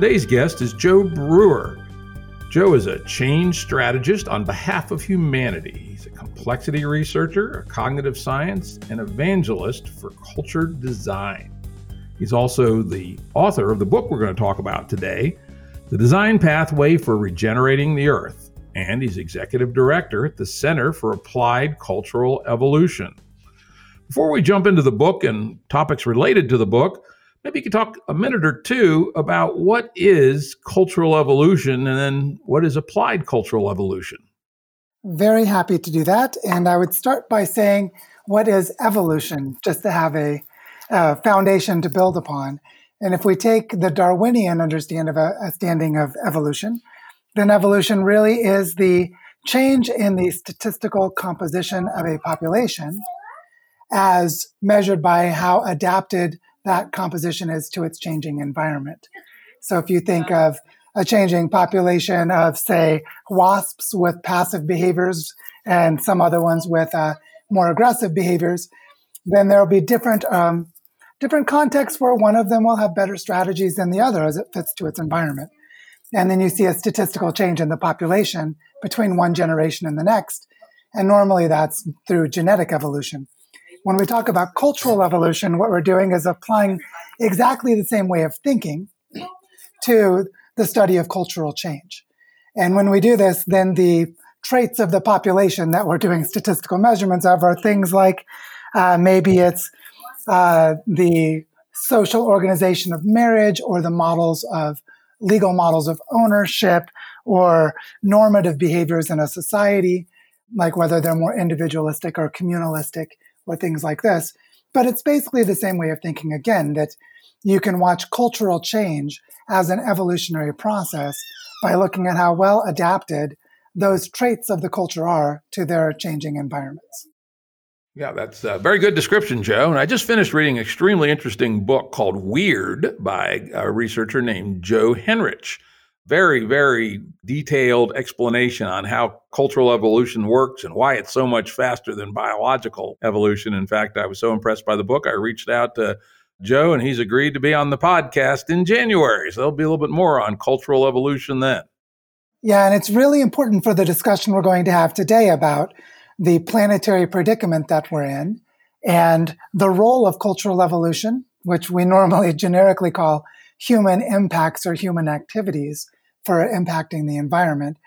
Today's guest is Joe Brewer. Joe is a change strategist on behalf of humanity. He's a complexity researcher, a cognitive science, and evangelist for culture design. He's also the author of the book we're going to talk about today, The Design Pathway for Regenerating the Earth, and he's executive director at the Center for Applied Cultural Evolution. Before we jump into the book and topics related to the book, maybe you could talk a minute or two about what is cultural evolution and then what is applied cultural evolution. Very happy to do that. And I would start by saying, what is evolution, just to have a uh, foundation to build upon. And if we take the Darwinian understand of a, a standing of evolution, then evolution really is the change in the statistical composition of a population as measured by how adapted that composition is to its changing environment. So if you think of a changing population of, say, wasps with passive behaviors and some other ones with uh, more aggressive behaviors, then there will be different um, different contexts where one of them will have better strategies than the other as it fits to its environment. And then you see a statistical change in the population between one generation and the next. And normally that's through genetic evolution. When we talk about cultural evolution, what we're doing is applying exactly the same way of thinking to the study of cultural change. And when we do this, then the traits of the population that we're doing statistical measurements of are things like uh, maybe it's uh, the social organization of marriage or the models of legal models of ownership or normative behaviors in a society, like whether they're more individualistic or communalistic or things like this. But it's basically the same way of thinking again that you can watch cultural change as an evolutionary process by looking at how well adapted those traits of the culture are to their changing environments. Yeah, that's a very good description, Joe. And I just finished reading an extremely interesting book called Weird by a researcher named Joe Henrich. Very, very detailed explanation on how cultural evolution works and why it's so much faster than biological evolution. In fact, I was so impressed by the book, I reached out to Joe and he's agreed to be on the podcast in January. So there'll be a little bit more on cultural evolution then. Yeah, and it's really important for the discussion we're going to have today about the planetary predicament that we're in and the role of cultural evolution, which we normally generically call human impacts or human activities for impacting the environment,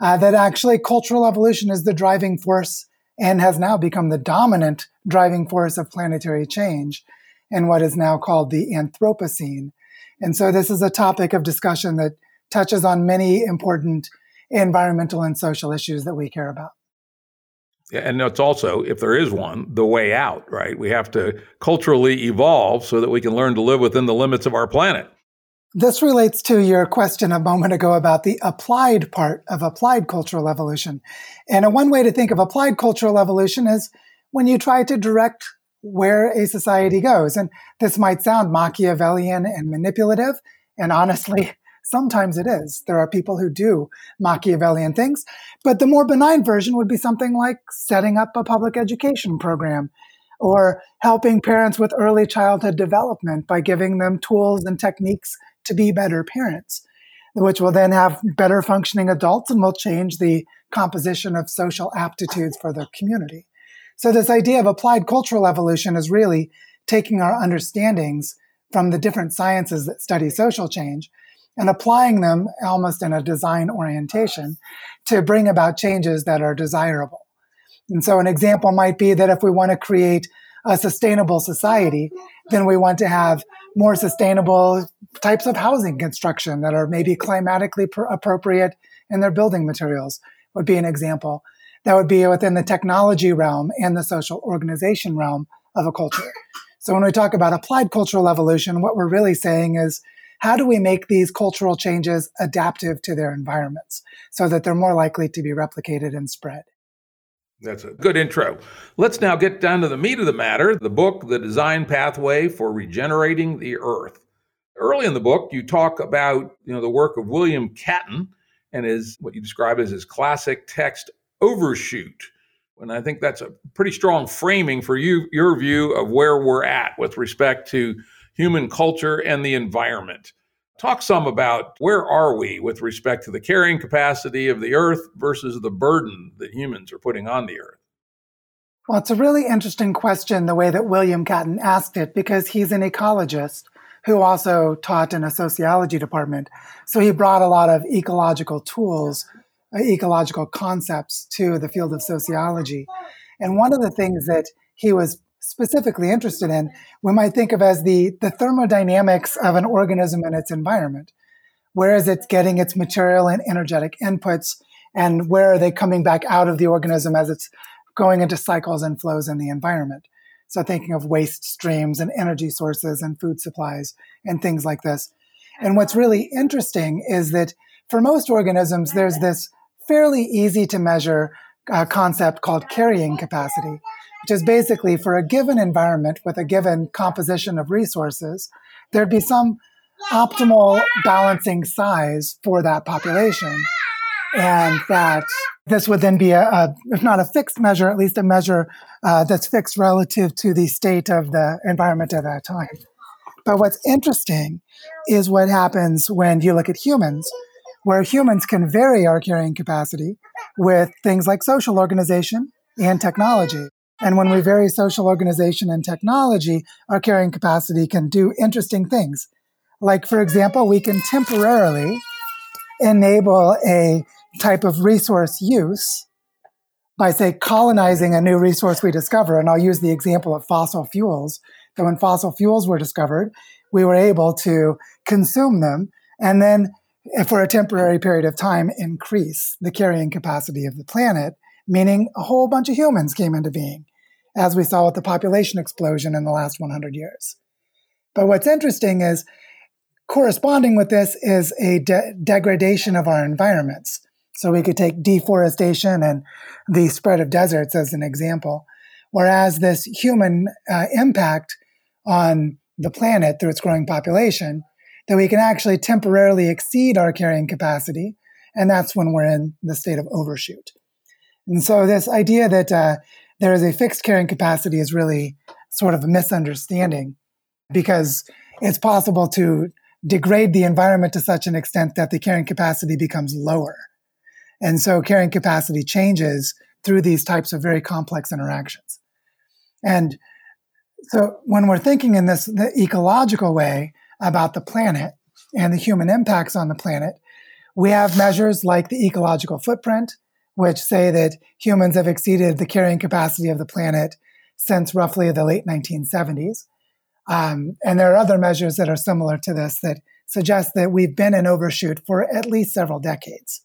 uh, that actually cultural evolution is the driving force and has now become the dominant driving force of planetary change in what is now called the Anthropocene. And so this is a topic of discussion that touches on many important environmental and social issues that we care about. And it's also, if there is one, the way out, right? We have to culturally evolve so that we can learn to live within the limits of our planet. This relates to your question a moment ago about the applied part of applied cultural evolution. And a one way to think of applied cultural evolution is when you try to direct where a society goes. And this might sound Machiavellian and manipulative. And honestly, Sometimes it is. There are people who do Machiavellian things, but the more benign version would be something like setting up a public education program or helping parents with early childhood development by giving them tools and techniques to be better parents, which will then have better functioning adults and will change the composition of social aptitudes for the community. So, this idea of applied cultural evolution is really taking our understandings from the different sciences that study social change and applying them almost in a design orientation to bring about changes that are desirable. And so an example might be that if we want to create a sustainable society, then we want to have more sustainable types of housing construction that are maybe climatically pr- appropriate in their building materials would be an example. That would be within the technology realm and the social organization realm of a culture. So when we talk about applied cultural evolution, what we're really saying is how do we make these cultural changes adaptive to their environments so that they're more likely to be replicated and spread? That's a good intro. Let's now get down to the meat of the matter the book, The Design Pathway for Regenerating the Earth. Early in the book, you talk about you know, the work of William Catton and his what you describe as his classic text overshoot. And I think that's a pretty strong framing for you, your view of where we're at with respect to human culture and the environment. Talk some about where are we with respect to the carrying capacity of the earth versus the burden that humans are putting on the earth. Well, it's a really interesting question the way that William Catton asked it because he's an ecologist who also taught in a sociology department. So he brought a lot of ecological tools, uh, ecological concepts to the field of sociology. And one of the things that he was specifically interested in, we might think of as the, the thermodynamics of an organism and its environment. Where is it getting its material and energetic inputs? And where are they coming back out of the organism as it's going into cycles and flows in the environment? So thinking of waste streams and energy sources and food supplies and things like this. And what's really interesting is that for most organisms, there's this fairly easy to measure uh, concept called carrying capacity which is basically for a given environment with a given composition of resources, there'd be some optimal balancing size for that population. And that this would then be a, a if not a fixed measure, at least a measure uh, that's fixed relative to the state of the environment at that time. But what's interesting is what happens when you look at humans, where humans can vary our carrying capacity with things like social organization and technology. And when we vary social organization and technology, our carrying capacity can do interesting things. Like, for example, we can temporarily enable a type of resource use by, say, colonizing a new resource we discover. And I'll use the example of fossil fuels. That when fossil fuels were discovered, we were able to consume them and then, eh, for a temporary period of time, increase the carrying capacity of the planet, meaning a whole bunch of humans came into being as we saw with the population explosion in the last 100 years. But what's interesting is corresponding with this is a de- degradation of our environments. So we could take deforestation and the spread of deserts as an example. Whereas this human uh, impact on the planet through its growing population, that we can actually temporarily exceed our carrying capacity. And that's when we're in the state of overshoot. And so this idea that uh, there is a fixed carrying capacity is really sort of a misunderstanding because it's possible to degrade the environment to such an extent that the carrying capacity becomes lower. And so carrying capacity changes through these types of very complex interactions. And so when we're thinking in this the ecological way about the planet and the human impacts on the planet, we have measures like the ecological footprint, which say that humans have exceeded the carrying capacity of the planet since roughly the late 1970s. Um, and there are other measures that are similar to this that suggest that we've been in overshoot for at least several decades.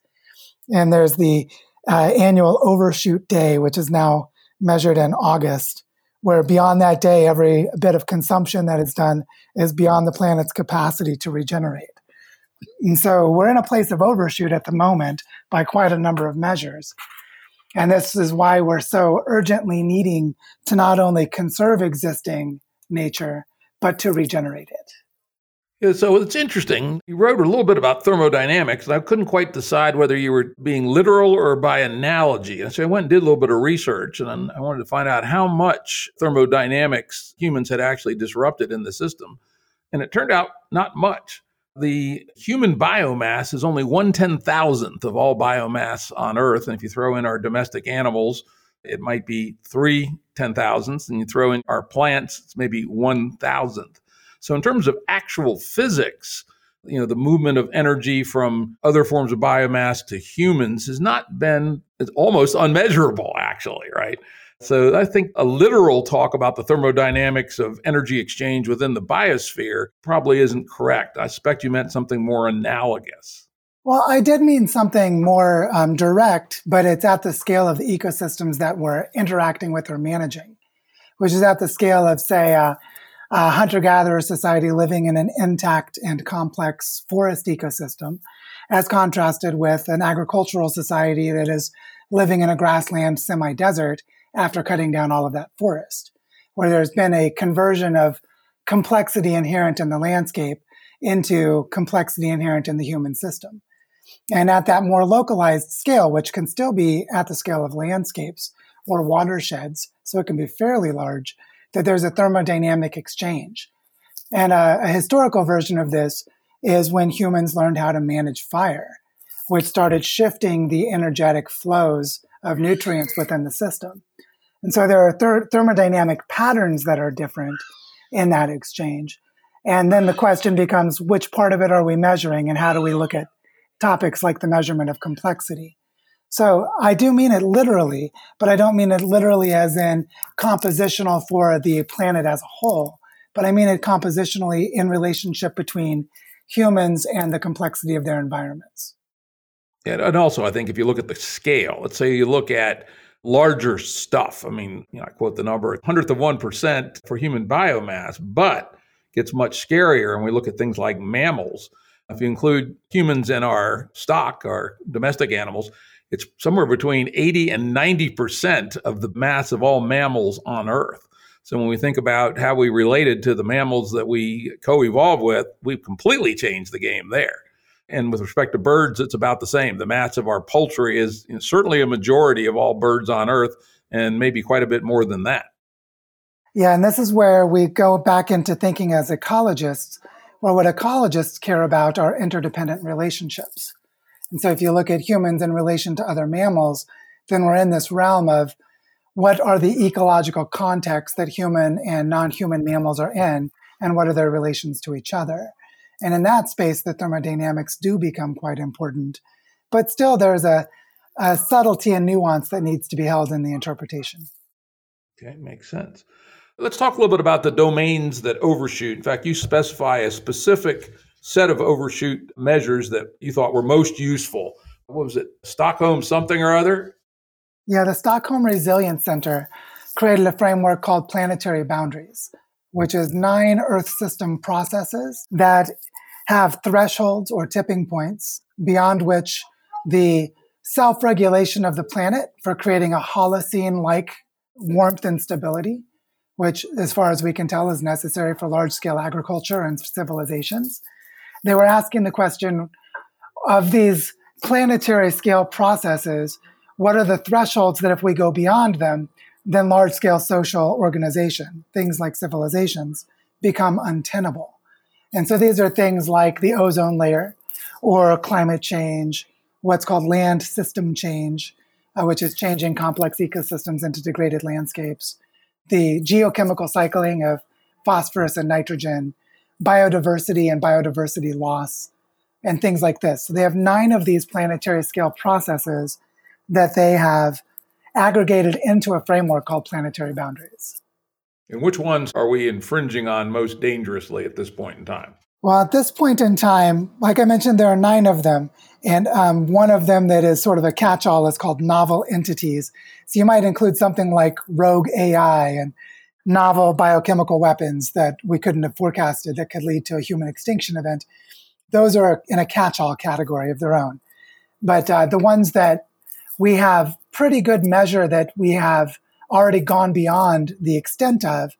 And there's the uh, annual overshoot day, which is now measured in August, where beyond that day, every bit of consumption that is done is beyond the planet's capacity to regenerate. And so we're in a place of overshoot at the moment by quite a number of measures. And this is why we're so urgently needing to not only conserve existing nature, but to regenerate it. Yeah, so it's interesting. You wrote a little bit about thermodynamics, and I couldn't quite decide whether you were being literal or by analogy. And so I went and did a little bit of research, and I wanted to find out how much thermodynamics humans had actually disrupted in the system. And it turned out not much the human biomass is only one ten thousandth of all biomass on Earth. And if you throw in our domestic animals, it might be three ten thousandths. And you throw in our plants, it's maybe one thousandth. So, in terms of actual physics, you know, the movement of energy from other forms of biomass to humans has not been, it's almost unmeasurable, actually, right? So I think a literal talk about the thermodynamics of energy exchange within the biosphere probably isn't correct. I suspect you meant something more analogous. Well, I did mean something more um, direct, but it's at the scale of the ecosystems that we're interacting with or managing, which is at the scale of, say, uh, a hunter gatherer society living in an intact and complex forest ecosystem, as contrasted with an agricultural society that is living in a grassland semi desert after cutting down all of that forest, where there's been a conversion of complexity inherent in the landscape into complexity inherent in the human system. And at that more localized scale, which can still be at the scale of landscapes or watersheds, so it can be fairly large, that there's a thermodynamic exchange. And a, a historical version of this is when humans learned how to manage fire, which started shifting the energetic flows of nutrients within the system. And so there are ther- thermodynamic patterns that are different in that exchange. And then the question becomes which part of it are we measuring and how do we look at topics like the measurement of complexity? So I do mean it literally, but I don't mean it literally as in compositional for the planet as a whole, but I mean it compositionally in relationship between humans and the complexity of their environments. And also, I think if you look at the scale, let's say you look at larger stuff. I mean, you know, I quote the number hundredth of one percent for human biomass, but gets much scarier. And we look at things like mammals. If you include humans in our stock, our domestic animals, it's somewhere between 80 and 90% of the mass of all mammals on Earth. So when we think about how we related to the mammals that we co evolved with, we've completely changed the game there. And with respect to birds, it's about the same. The mass of our poultry is certainly a majority of all birds on Earth, and maybe quite a bit more than that. Yeah, and this is where we go back into thinking as ecologists, where what ecologists care about are interdependent relationships. And so if you look at humans in relation to other mammals, then we're in this realm of what are the ecological contexts that human and non human mammals are in, and what are their relations to each other. And in that space, the thermodynamics do become quite important. But still, there's a, a subtlety and nuance that needs to be held in the interpretation. Okay, makes sense. Let's talk a little bit about the domains that overshoot. In fact, you specify a specific set of overshoot measures that you thought were most useful. What was it? Stockholm something or other? Yeah, the Stockholm Resilience Center created a framework called planetary boundaries which is nine Earth system processes that have thresholds or tipping points beyond which the self regulation of the planet for creating a Holocene like warmth and stability, which, as far as we can tell, is necessary for large scale agriculture and civilizations. They were asking the question of these planetary scale processes, what are the thresholds that if we go beyond them, then large scale social organization, things like civilizations, become untenable. And so these are things like the ozone layer or climate change, what's called land system change, uh, which is changing complex ecosystems into degraded landscapes, the geochemical cycling of phosphorus and nitrogen, biodiversity and biodiversity loss, and things like this. So they have nine of these planetary scale processes that they have aggregated into a framework called planetary boundaries. And which ones are we infringing on most dangerously at this point in time? Well, at this point in time, like I mentioned, there are nine of them. And um, one of them that is sort of a catch all is called novel entities. So you might include something like rogue AI and novel biochemical weapons that we couldn't have forecasted that could lead to a human extinction event. Those are in a catch all category of their own. But uh, the ones that we have pretty good measure that we have already gone beyond the extent of.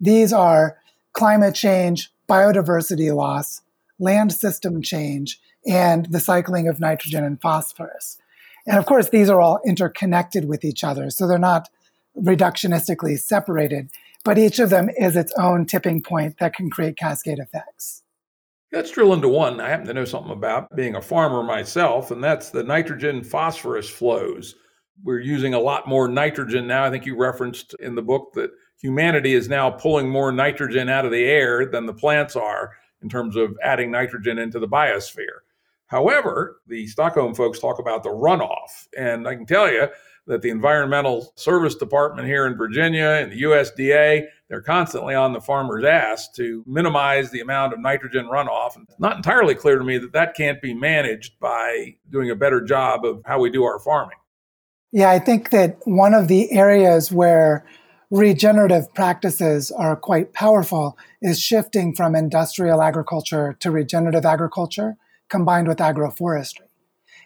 These are climate change, biodiversity loss, land system change, and the cycling of nitrogen and phosphorus. And of course, these are all interconnected with each other, so they're not reductionistically separated, but each of them is its own tipping point that can create cascade effects. Let's drill into one I happen to know something about being a farmer myself, and that's the nitrogen phosphorus flows. We're using a lot more nitrogen now. I think you referenced in the book that humanity is now pulling more nitrogen out of the air than the plants are in terms of adding nitrogen into the biosphere. However, the Stockholm folks talk about the runoff. And I can tell you that the Environmental Service Department here in Virginia and the USDA, they're constantly on the farmer's ass to minimize the amount of nitrogen runoff. And it's not entirely clear to me that that can't be managed by doing a better job of how we do our farming. Yeah, I think that one of the areas where regenerative practices are quite powerful is shifting from industrial agriculture to regenerative agriculture combined with agroforestry,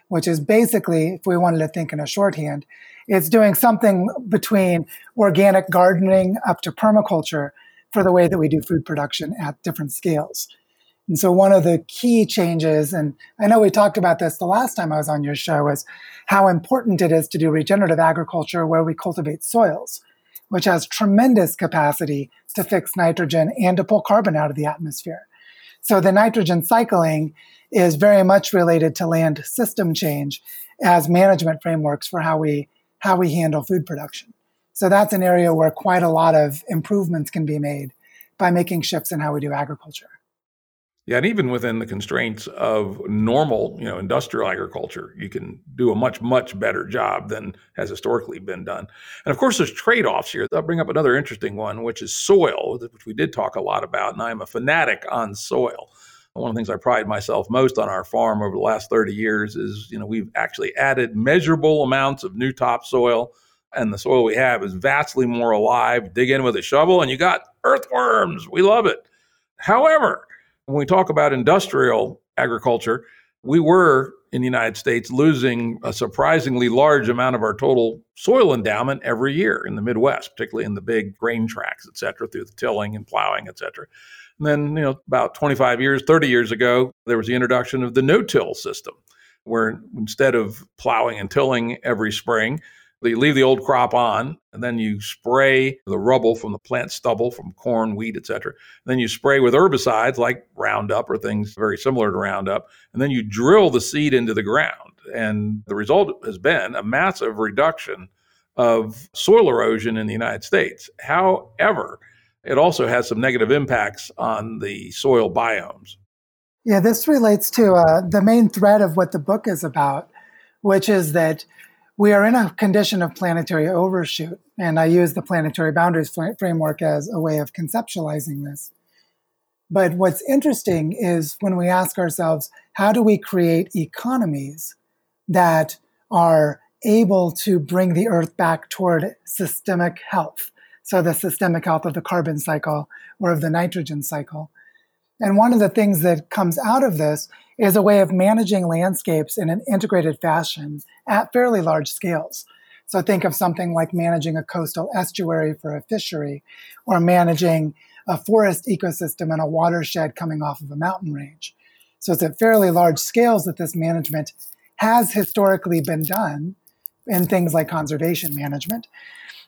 which is basically, if we wanted to think in a shorthand, it's doing something between organic gardening up to permaculture for the way that we do food production at different scales. And so one of the key changes, and I know we talked about this the last time I was on your show, is how important it is to do regenerative agriculture where we cultivate soils, which has tremendous capacity to fix nitrogen and to pull carbon out of the atmosphere. So the nitrogen cycling is very much related to land system change as management frameworks for how we how we handle food production. So that's an area where quite a lot of improvements can be made by making shifts in how we do agriculture. Yeah, and even within the constraints of normal, you know, industrial agriculture, you can do a much, much better job than has historically been done. And of course, there's trade-offs here. I'll bring up another interesting one, which is soil, which we did talk a lot about, and I'm a fanatic on soil. One of the things I pride myself most on our farm over the last 30 years is, you know, we've actually added measurable amounts of new topsoil, and the soil we have is vastly more alive. Dig in with a shovel, and you got earthworms. We love it. However, when we talk about industrial agriculture, we were in the United States losing a surprisingly large amount of our total soil endowment every year in the Midwest, particularly in the big grain tracts, et cetera, through the tilling and plowing, et cetera. And then, you know, about 25 years, 30 years ago, there was the introduction of the no-till system, where instead of plowing and tilling every spring, you leave the old crop on, and then you spray the rubble from the plant stubble, from corn, wheat, etc. Then you spray with herbicides like Roundup or things very similar to Roundup, and then you drill the seed into the ground. And the result has been a massive reduction of soil erosion in the United States. However, it also has some negative impacts on the soil biomes. Yeah, this relates to uh, the main thread of what the book is about, which is that we are in a condition of planetary overshoot, and I use the planetary boundaries framework as a way of conceptualizing this. But what's interesting is when we ask ourselves, how do we create economies that are able to bring the Earth back toward systemic health? So, the systemic health of the carbon cycle or of the nitrogen cycle. And one of the things that comes out of this is a way of managing landscapes in an integrated fashion at fairly large scales. So think of something like managing a coastal estuary for a fishery or managing a forest ecosystem and a watershed coming off of a mountain range. So it's at fairly large scales that this management has historically been done in things like conservation management.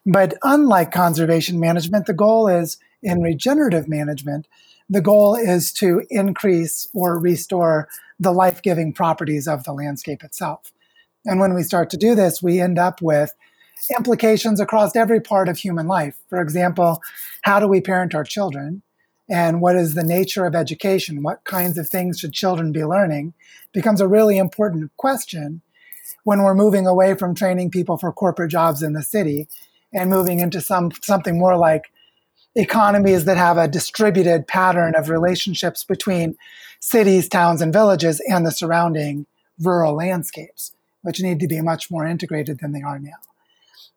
But unlike conservation management, the goal is in regenerative management the goal is to increase or restore the life giving properties of the landscape itself. And when we start to do this, we end up with implications across every part of human life. For example, how do we parent our children? And what is the nature of education? What kinds of things should children be learning? Becomes a really important question when we're moving away from training people for corporate jobs in the city and moving into some something more like economies that have a distributed pattern of relationships between cities, towns, and villages and the surrounding rural landscapes, which need to be much more integrated than they are now.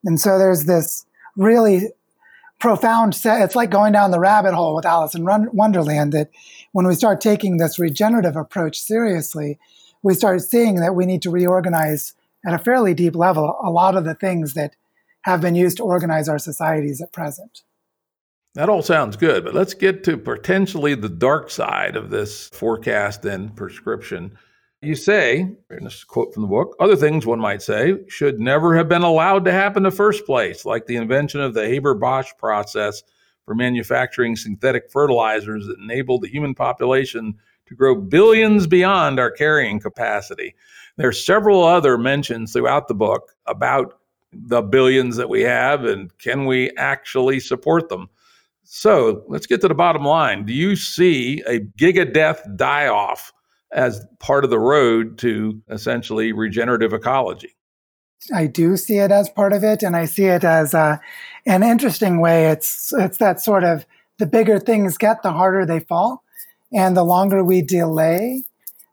And so there's this really profound set. It's like going down the rabbit hole with Alice in Wonderland that when we start taking this regenerative approach seriously, we start seeing that we need to reorganize at a fairly deep level a lot of the things that have been used to organize our societies at present. That all sounds good, but let's get to potentially the dark side of this forecast and prescription. You say, in this is a quote from the book, other things one might say should never have been allowed to happen in the first place, like the invention of the Haber Bosch process for manufacturing synthetic fertilizers that enabled the human population to grow billions beyond our carrying capacity. There are several other mentions throughout the book about the billions that we have and can we actually support them. So let's get to the bottom line. Do you see a giga death die off as part of the road to essentially regenerative ecology? I do see it as part of it, and I see it as uh, an interesting way. It's it's that sort of the bigger things get, the harder they fall, and the longer we delay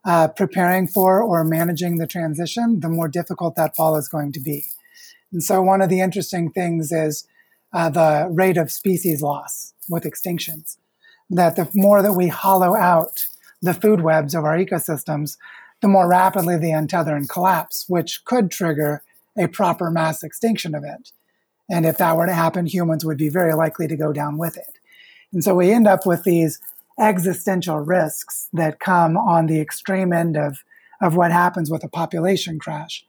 uh, preparing for or managing the transition, the more difficult that fall is going to be. And so, one of the interesting things is uh, the rate of species loss with extinctions. That the more that we hollow out the food webs of our ecosystems, the more rapidly they untether and collapse, which could trigger a proper mass extinction event. And if that were to happen, humans would be very likely to go down with it. And so we end up with these existential risks that come on the extreme end of, of what happens with a population crash.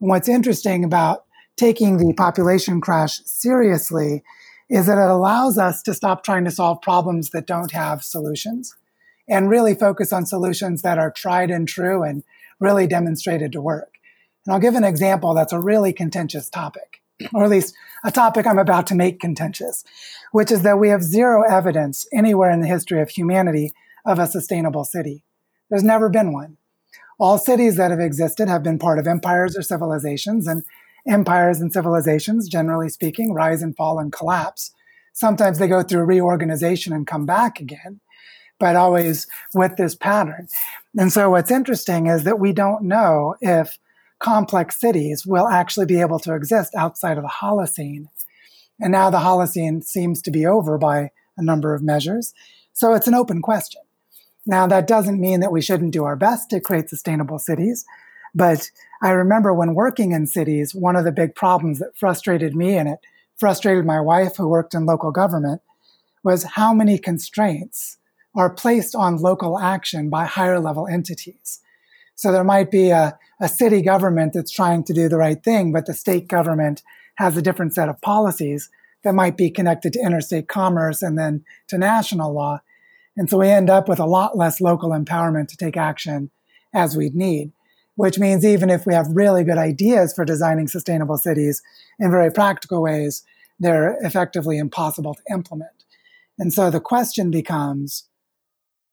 And what's interesting about taking the population crash seriously is that it allows us to stop trying to solve problems that don't have solutions and really focus on solutions that are tried and true and really demonstrated to work. And I'll give an example that's a really contentious topic, or at least a topic I'm about to make contentious, which is that we have zero evidence anywhere in the history of humanity of a sustainable city. There's never been one. All cities that have existed have been part of empires or civilizations, and empires and civilizations, generally speaking, rise and fall and collapse. Sometimes they go through reorganization and come back again, but always with this pattern. And so what's interesting is that we don't know if complex cities will actually be able to exist outside of the Holocene. And now the Holocene seems to be over by a number of measures. So it's an open question. Now, that doesn't mean that we shouldn't do our best to create sustainable cities. But I remember when working in cities, one of the big problems that frustrated me and it frustrated my wife, who worked in local government, was how many constraints are placed on local action by higher level entities. So there might be a, a city government that's trying to do the right thing, but the state government has a different set of policies that might be connected to interstate commerce and then to national law. And so we end up with a lot less local empowerment to take action as we'd need which means even if we have really good ideas for designing sustainable cities in very practical ways, they're effectively impossible to implement. And so the question becomes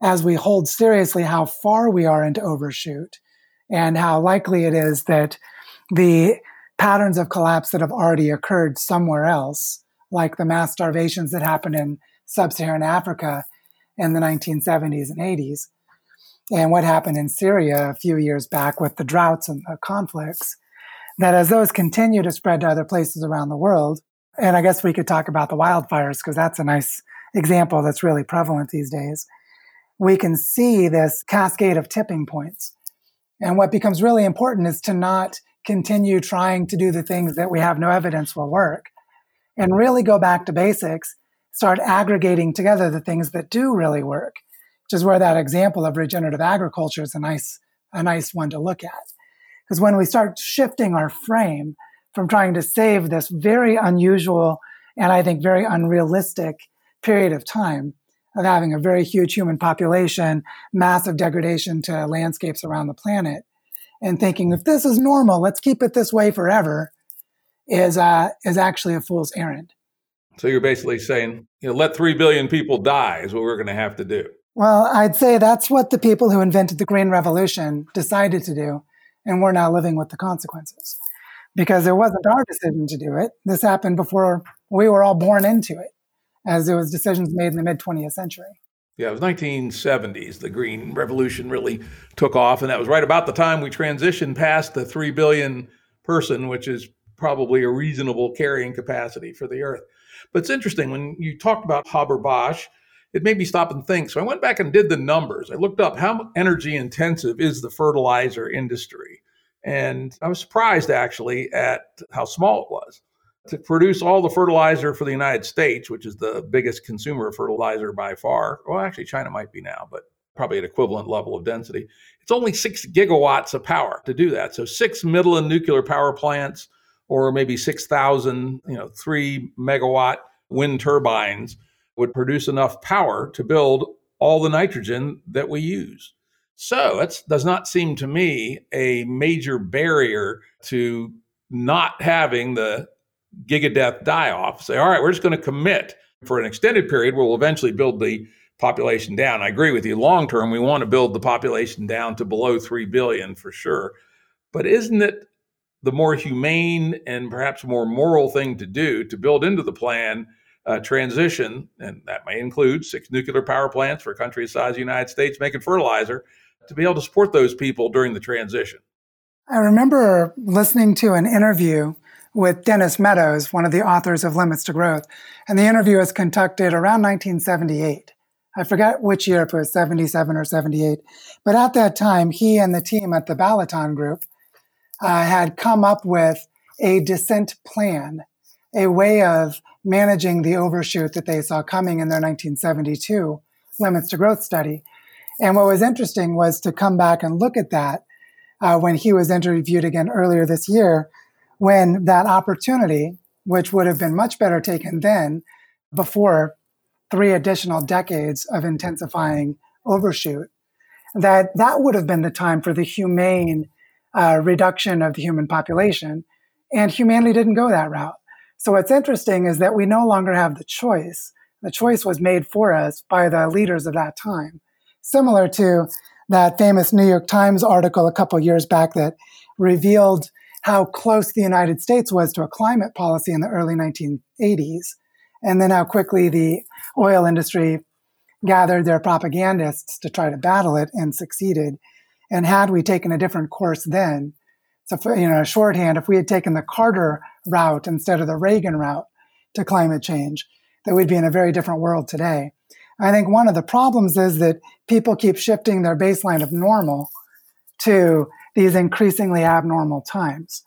as we hold seriously how far we are into overshoot and how likely it is that the patterns of collapse that have already occurred somewhere else, like the mass starvations that happened in sub Saharan Africa in the 1970s and 80s, and what happened in Syria a few years back with the droughts and the conflicts, that as those continue to spread to other places around the world, and I guess we could talk about the wildfires because that's a nice example that's really prevalent these days, we can see this cascade of tipping points. And what becomes really important is to not continue trying to do the things that we have no evidence will work and really go back to basics, start aggregating together the things that do really work which is where that example of regenerative agriculture is a nice, a nice one to look at. Because when we start shifting our frame from trying to save this very unusual and I think very unrealistic period of time of having a very huge human population, massive degradation to landscapes around the planet, and thinking if this is normal, let's keep it this way forever, is uh, is actually a fool's errand. So you're basically saying, you know, let three billion people die is what we're going to have to do. Well, I'd say that's what the people who invented the Green Revolution decided to do, and we're now living with the consequences. Because it wasn't our decision to do it. This happened before we were all born into it, as it was decisions made in the mid 20th century. Yeah, it was 1970s. The Green Revolution really took off, and that was right about the time we transitioned past the 3 billion person, which is probably a reasonable carrying capacity for the Earth. But it's interesting when you talked about Haber Bosch it made me stop and think. So I went back and did the numbers. I looked up how energy intensive is the fertilizer industry. And I was surprised actually at how small it was. To produce all the fertilizer for the United States, which is the biggest consumer of fertilizer by far, well, actually, China might be now, but probably an equivalent level of density. It's only six gigawatts of power to do that. So, six Midland nuclear power plants, or maybe 6,000, you know, three megawatt wind turbines would produce enough power to build all the nitrogen that we use. So that does not seem to me a major barrier to not having the gigadeath die off. Say, all right, we're just going to commit for an extended period. We'll eventually build the population down. I agree with you. Long term, we want to build the population down to below 3 billion for sure. But isn't it the more humane and perhaps more moral thing to do to build into the plan uh, transition, and that may include six nuclear power plants for a country the size of the United States making fertilizer, to be able to support those people during the transition. I remember listening to an interview with Dennis Meadows, one of the authors of Limits to Growth. And the interview was conducted around 1978. I forget which year, it was 77 or 78. But at that time, he and the team at the Balaton Group uh, had come up with a descent plan, a way of managing the overshoot that they saw coming in their 1972 Limits to Growth study. And what was interesting was to come back and look at that uh, when he was interviewed again earlier this year, when that opportunity, which would have been much better taken then, before three additional decades of intensifying overshoot, that that would have been the time for the humane uh, reduction of the human population. And humanity didn't go that route. So what's interesting is that we no longer have the choice. The choice was made for us by the leaders of that time. Similar to that famous New York Times article a couple years back that revealed how close the United States was to a climate policy in the early 1980s, and then how quickly the oil industry gathered their propagandists to try to battle it and succeeded. And had we taken a different course then, so you know, shorthand, if we had taken the Carter route instead of the Reagan route to climate change, that we'd be in a very different world today. I think one of the problems is that people keep shifting their baseline of normal to these increasingly abnormal times.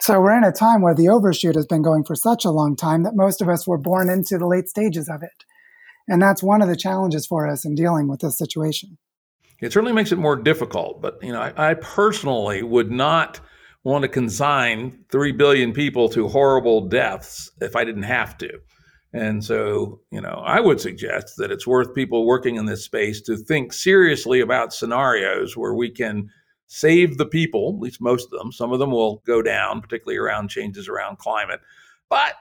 So we're in a time where the overshoot has been going for such a long time that most of us were born into the late stages of it. And that's one of the challenges for us in dealing with this situation. It certainly makes it more difficult, but you know, I, I personally would not want to consign 3 billion people to horrible deaths if I didn't have to. And so, you know, I would suggest that it's worth people working in this space to think seriously about scenarios where we can save the people, at least most of them. Some of them will go down, particularly around changes around climate. But,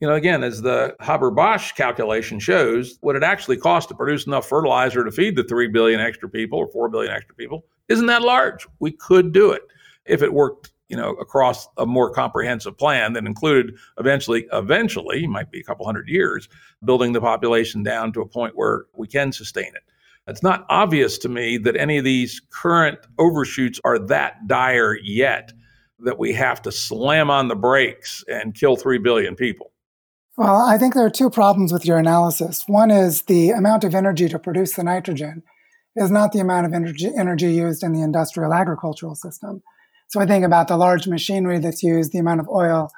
you know, again, as the Haber Bosch calculation shows, what it actually costs to produce enough fertilizer to feed the 3 billion extra people or 4 billion extra people isn't that large. We could do it if it worked you know, across a more comprehensive plan that included eventually, eventually, might be a couple hundred years, building the population down to a point where we can sustain it. It's not obvious to me that any of these current overshoots are that dire yet that we have to slam on the brakes and kill 3 billion people. Well, I think there are two problems with your analysis. One is the amount of energy to produce the nitrogen is not the amount of energy, energy used in the industrial agricultural system. So I think about the large machinery that's used, the amount of oil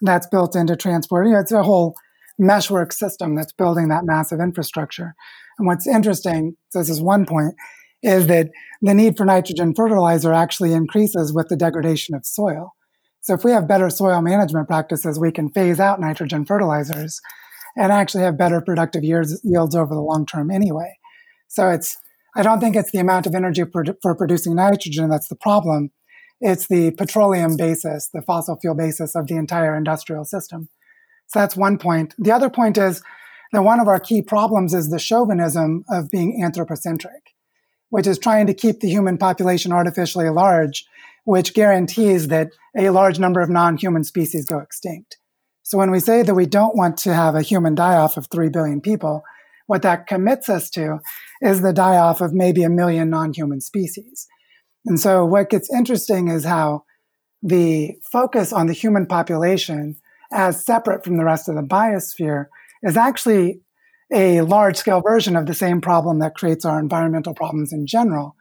that's built into transport. You know, it's a whole meshwork system that's building that massive infrastructure. And what's interesting, so this is one point, is that the need for nitrogen fertilizer actually increases with the degradation of soil. So if we have better soil management practices, we can phase out nitrogen fertilizers and actually have better productive years, yields over the long term anyway. So it's, I don't think it's the amount of energy for, for producing nitrogen that's the problem. It's the petroleum basis, the fossil fuel basis of the entire industrial system. So that's one point. The other point is that one of our key problems is the chauvinism of being anthropocentric, which is trying to keep the human population artificially large, which guarantees that a large number of non-human species go extinct. So when we say that we don't want to have a human die-off of 3 billion people, what that commits us to is the die-off of maybe a million non-human species. And so what gets interesting is how the focus on the human population as separate from the rest of the biosphere is actually a large scale version of the same problem that creates our environmental problems in general,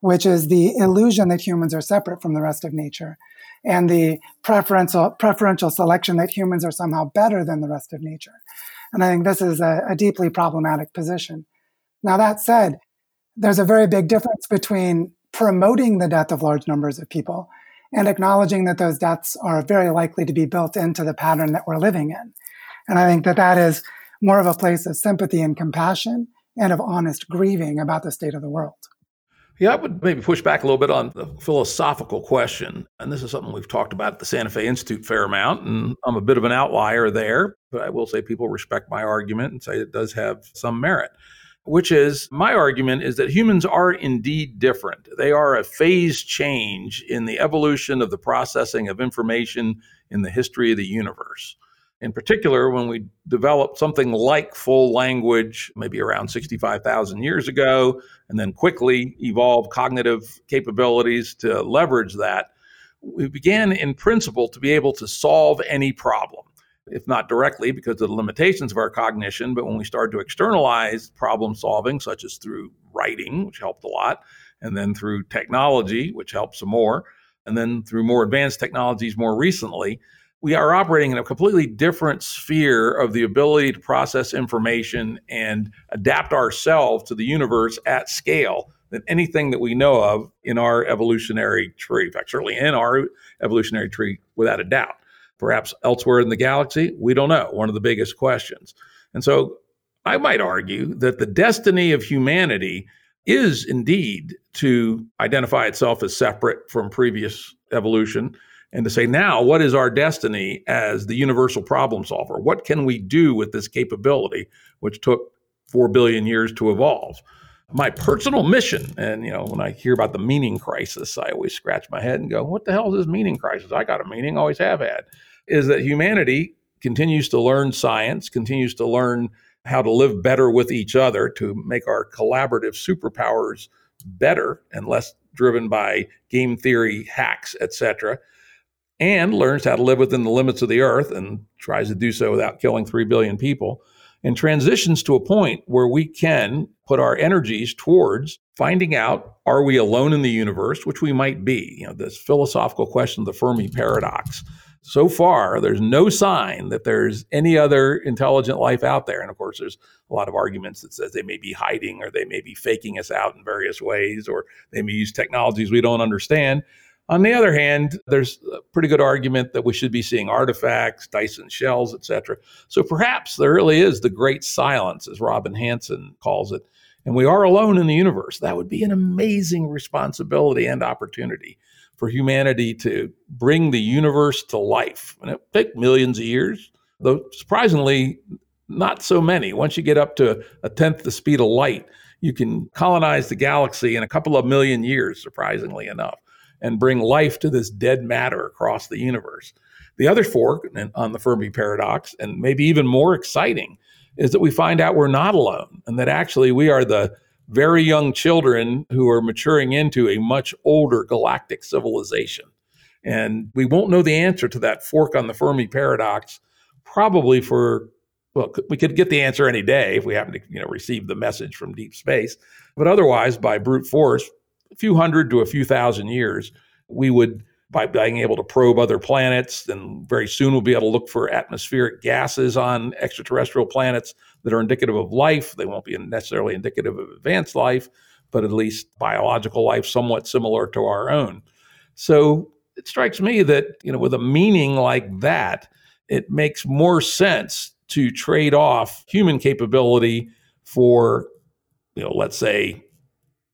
which is the illusion that humans are separate from the rest of nature and the preferential, preferential selection that humans are somehow better than the rest of nature. And I think this is a, a deeply problematic position. Now, that said, there's a very big difference between promoting the death of large numbers of people and acknowledging that those deaths are very likely to be built into the pattern that we're living in. And I think that that is more of a place of sympathy and compassion and of honest grieving about the state of the world. Yeah, I would maybe push back a little bit on the philosophical question. And this is something we've talked about at the Santa Fe Institute fair amount. And I'm a bit of an outlier there, but I will say people respect my argument and say it does have some merit which is my argument is that humans are indeed different. They are a phase change in the evolution of the processing of information in the history of the universe. In particular, when we developed something like full language, maybe around 65,000 years ago, and then quickly evolved cognitive capabilities to leverage that, we began in principle to be able to solve any problem if not directly because of the limitations of our cognition, but when we started to externalize problem solving, such as through writing, which helped a lot, and then through technology, which helped some more, and then through more advanced technologies more recently, we are operating in a completely different sphere of the ability to process information and adapt ourselves to the universe at scale than anything that we know of in our evolutionary tree. In fact, certainly in our evolutionary tree, without a doubt. Perhaps elsewhere in the galaxy, we don't know. One of the biggest questions. And so I might argue that the destiny of humanity is indeed to identify itself as separate from previous evolution and to say, now, what is our destiny as the universal problem solver? What can we do with this capability, which took four billion years to evolve? My personal mission, and you know, when I hear about the meaning crisis, I always scratch my head and go, what the hell is this meaning crisis? I got a meaning, always have had, is that humanity continues to learn science, continues to learn how to live better with each other to make our collaborative superpowers better and less driven by game theory hacks, etc and learns how to live within the limits of the earth and tries to do so without killing 3 billion people and transitions to a point where we can put our energies towards finding out are we alone in the universe which we might be you know this philosophical question of the fermi paradox. So far there's no sign that there's any other intelligent life out there. And of course there's a lot of arguments that says they may be hiding or they may be faking us out in various ways or they may use technologies we don't understand on the other hand, there's a pretty good argument that we should be seeing artifacts, Dyson shells, etc. So perhaps there really is the great silence, as Robin Hanson calls it, and we are alone in the universe. That would be an amazing responsibility and opportunity for humanity to bring the universe to life. And it take millions of years, though surprisingly, not so many. Once you get up to a tenth the speed of light, you can colonize the galaxy in a couple of million years, surprisingly enough and bring life to this dead matter across the universe. The other fork on the Fermi paradox, and maybe even more exciting, is that we find out we're not alone and that actually we are the very young children who are maturing into a much older galactic civilization. And we won't know the answer to that fork on the Fermi paradox probably for well, we could get the answer any day if we happen to, you know, receive the message from deep space. But otherwise, by brute force, few hundred to a few thousand years, we would, by being able to probe other planets, and very soon we'll be able to look for atmospheric gases on extraterrestrial planets that are indicative of life. They won't be necessarily indicative of advanced life, but at least biological life somewhat similar to our own. So it strikes me that, you know, with a meaning like that, it makes more sense to trade off human capability for, you know, let's say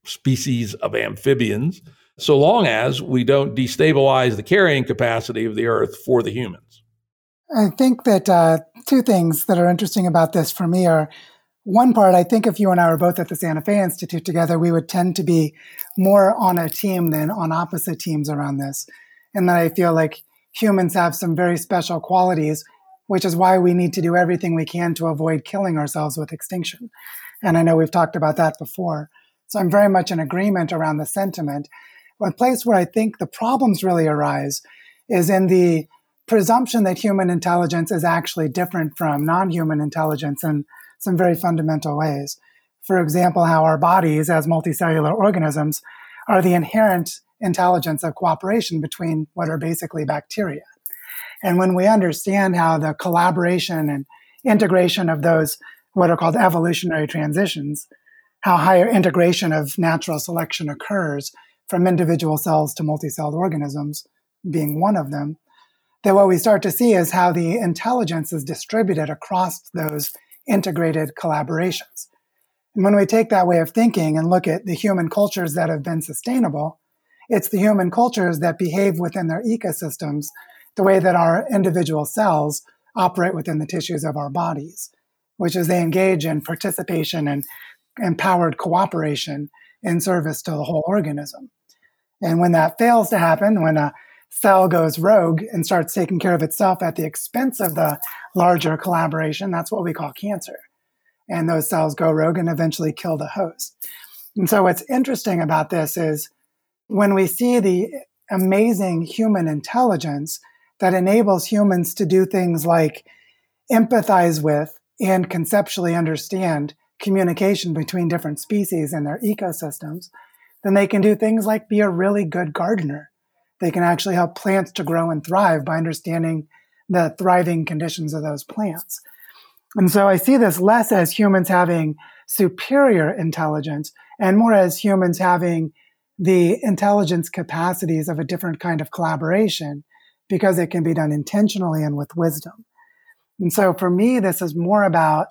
species of amphibians, so long as we don't destabilize the carrying capacity of the Earth for the humans. I think that uh, two things that are interesting about this for me are one part, I think if you and I were both at the Santa Fe Institute together, we would tend to be more on a team than on opposite teams around this. And that I feel like humans have some very special qualities, which is why we need to do everything we can to avoid killing ourselves with extinction. And I know we've talked about that before. So I'm very much in agreement around the sentiment. A place where I think the problems really arise is in the presumption that human intelligence is actually different from non human intelligence in some very fundamental ways. For example, how our bodies, as multicellular organisms, are the inherent intelligence of cooperation between what are basically bacteria. And when we understand how the collaboration and integration of those, what are called evolutionary transitions, how higher integration of natural selection occurs from individual cells to multicelled organisms, being one of them, then what we start to see is how the intelligence is distributed across those integrated collaborations. And when we take that way of thinking and look at the human cultures that have been sustainable, it's the human cultures that behave within their ecosystems the way that our individual cells operate within the tissues of our bodies, which is they engage in participation and empowered cooperation in service to the whole organism. And when that fails to happen, when a cell goes rogue and starts taking care of itself at the expense of the larger collaboration, that's what we call cancer. And those cells go rogue and eventually kill the host. And so, what's interesting about this is when we see the amazing human intelligence that enables humans to do things like empathize with and conceptually understand communication between different species and their ecosystems, then they can do things like be a really good gardener. They can actually help plants to grow and thrive by understanding the thriving conditions of those plants. And so I see this less as humans having superior intelligence and more as humans having the intelligence capacities of a different kind of collaboration because it can be done intentionally and with wisdom. And so for me, this is more about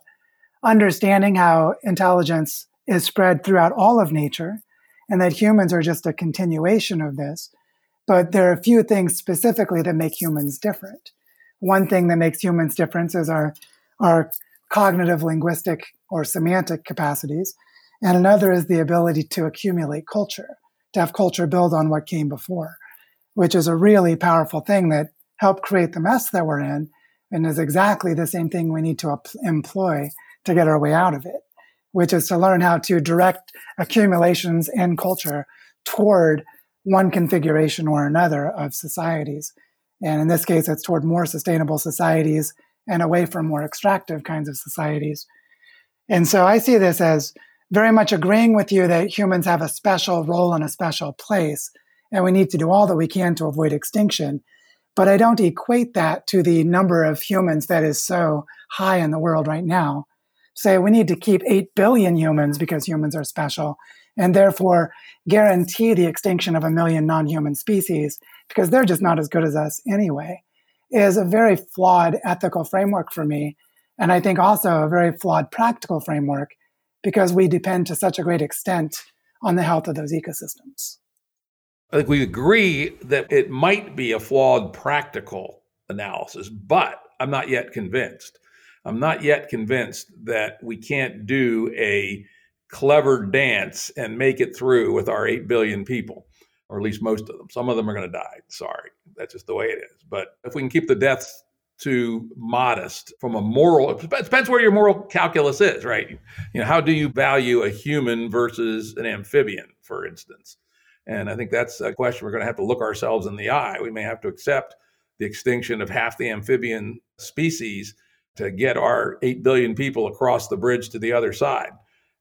understanding how intelligence is spread throughout all of nature and that humans are just a continuation of this. But there are a few things specifically that make humans different. One thing that makes humans different is our, our cognitive, linguistic, or semantic capacities. And another is the ability to accumulate culture, to have culture build on what came before, which is a really powerful thing that helped create the mess that we're in and is exactly the same thing we need to employ to get our way out of it, which is to learn how to direct accumulations in culture toward one configuration or another of societies. And in this case, it's toward more sustainable societies and away from more extractive kinds of societies. And so I see this as very much agreeing with you that humans have a special role and a special place, and we need to do all that we can to avoid extinction. But I don't equate that to the number of humans that is so high in the world right now. Say we need to keep 8 billion humans because humans are special, and therefore guarantee the extinction of a million non human species because they're just not as good as us anyway, is a very flawed ethical framework for me. And I think also a very flawed practical framework because we depend to such a great extent on the health of those ecosystems. I think we agree that it might be a flawed practical analysis, but I'm not yet convinced. I'm not yet convinced that we can't do a clever dance and make it through with our 8 billion people, or at least most of them. Some of them are going to die. Sorry. That's just the way it is. But if we can keep the deaths to modest from a moral it depends where your moral calculus is right you know how do you value a human versus an amphibian for instance and I think that's a question we're going to have to look ourselves in the eye. We may have to accept the extinction of half the amphibian species to get our 8 billion people across the bridge to the other side.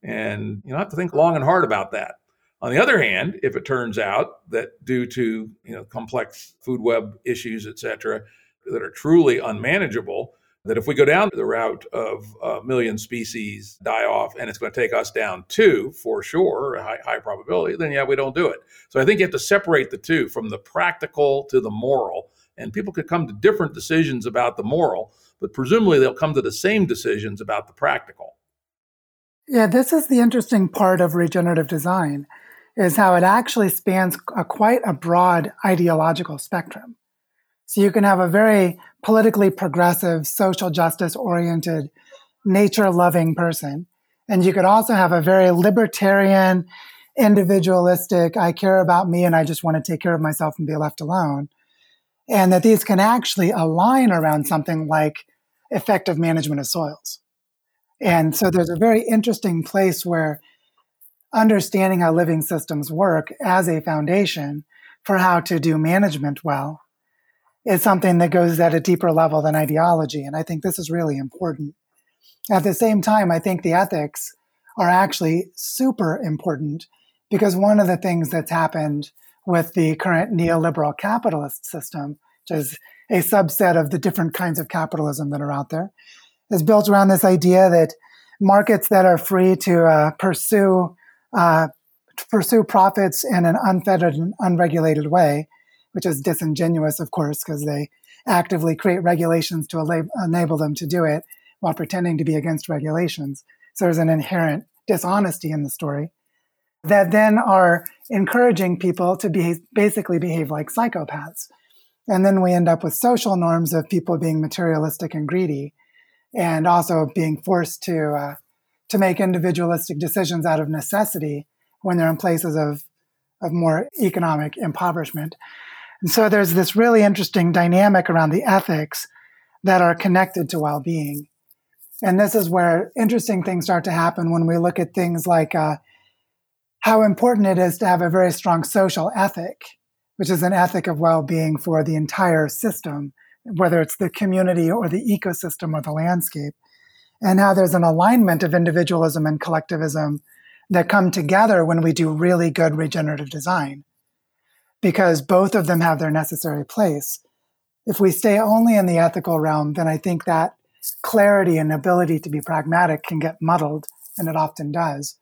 And you know, have to think long and hard about that. On the other hand, if it turns out that due to you know complex food web issues, et cetera, that are truly unmanageable, that if we go down the route of a million species die off and it's going to take us down two for sure, high, high probability, then yeah, we don't do it. So I think you have to separate the two from the practical to the moral. And people could come to different decisions about the moral, but presumably they'll come to the same decisions about the practical. Yeah, this is the interesting part of regenerative design is how it actually spans a, quite a broad ideological spectrum. So you can have a very politically progressive, social justice oriented, nature loving person. And you could also have a very libertarian, individualistic, I care about me and I just want to take care of myself and be left alone. And that these can actually align around something like effective management of soils. And so there's a very interesting place where understanding how living systems work as a foundation for how to do management well is something that goes at a deeper level than ideology. And I think this is really important. At the same time, I think the ethics are actually super important because one of the things that's happened with the current neoliberal capitalist system, which is a subset of the different kinds of capitalism that are out there, is built around this idea that markets that are free to uh, pursue uh, to pursue profits in an unfettered and unregulated way which is disingenuous, of course, because they actively create regulations to enable them to do it while pretending to be against regulations. So there's an inherent dishonesty in the story that then are encouraging people to be basically behave like psychopaths. And then we end up with social norms of people being materialistic and greedy, and also being forced to uh, to make individualistic decisions out of necessity when they're in places of of more economic impoverishment. And so there's this really interesting dynamic around the ethics that are connected to well being. And this is where interesting things start to happen when we look at things like uh, how important it is to have a very strong social ethic, which is an ethic of well being for the entire system, whether it's the community or the ecosystem or the landscape, and how there's an alignment of individualism and collectivism that come together when we do really good regenerative design, because both of them have their necessary place. If we stay only in the ethical realm, then I think that clarity and ability to be pragmatic can get muddled, and it often does.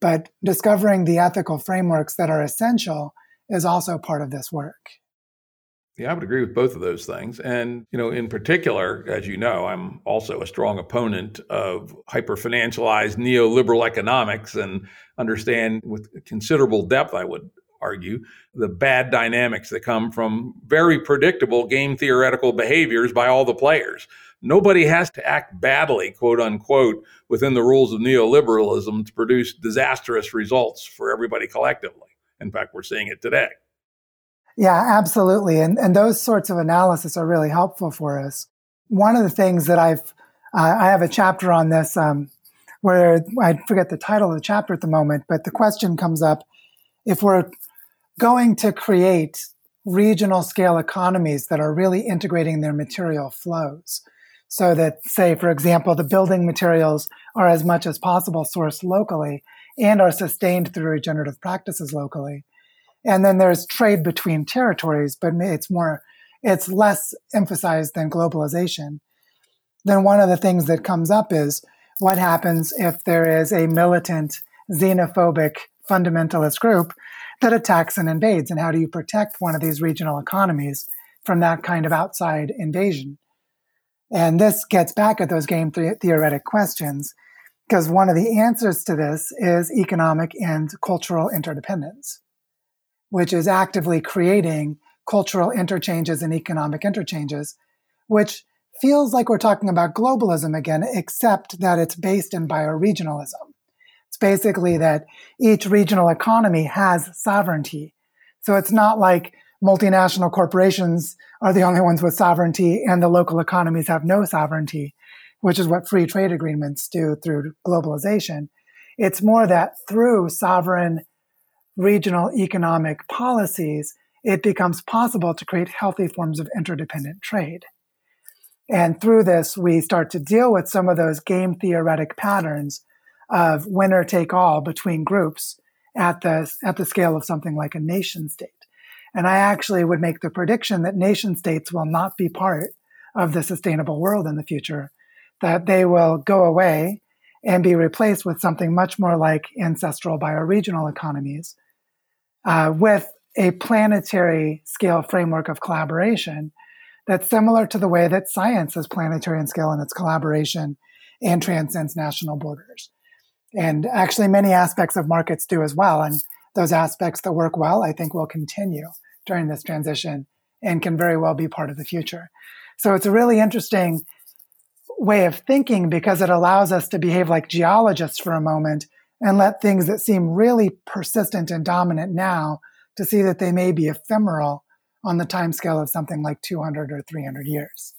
But discovering the ethical frameworks that are essential is also part of this work. Yeah, I would agree with both of those things. And, you know, in particular, as you know, I'm also a strong opponent of hyper financialized neoliberal economics and understand with considerable depth, I would argue, the bad dynamics that come from very predictable game theoretical behaviors by all the players. Nobody has to act badly, quote unquote, within the rules of neoliberalism to produce disastrous results for everybody collectively. In fact, we're seeing it today. Yeah, absolutely. And, and those sorts of analysis are really helpful for us. One of the things that I've, uh, I have a chapter on this um, where I forget the title of the chapter at the moment, but the question comes up if we're going to create regional scale economies that are really integrating their material flows, so that, say, for example, the building materials are as much as possible sourced locally and are sustained through regenerative practices locally. And then there's trade between territories, but it's more, it's less emphasized than globalization. Then one of the things that comes up is what happens if there is a militant, xenophobic, fundamentalist group that attacks and invades? And how do you protect one of these regional economies from that kind of outside invasion? And this gets back at those game th- theoretic questions, because one of the answers to this is economic and cultural interdependence, which is actively creating cultural interchanges and economic interchanges, which feels like we're talking about globalism again, except that it's based in bioregionalism. It's basically that each regional economy has sovereignty. So it's not like multinational corporations are the only ones with sovereignty and the local economies have no sovereignty, which is what free trade agreements do through globalization. It's more that through sovereign regional economic policies, it becomes possible to create healthy forms of interdependent trade. And through this, we start to deal with some of those game theoretic patterns of winner take all between groups at the, at the scale of something like a nation state. And I actually would make the prediction that nation states will not be part of the sustainable world in the future, that they will go away and be replaced with something much more like ancestral bioregional economies uh, with a planetary scale framework of collaboration that's similar to the way that science is planetary in scale in its collaboration and transcends national borders. And actually, many aspects of markets do as well. And those aspects that work well, I think will continue during this transition and can very well be part of the future. So it's a really interesting way of thinking because it allows us to behave like geologists for a moment and let things that seem really persistent and dominant now to see that they may be ephemeral on the time scale of something like 200 or 300 years.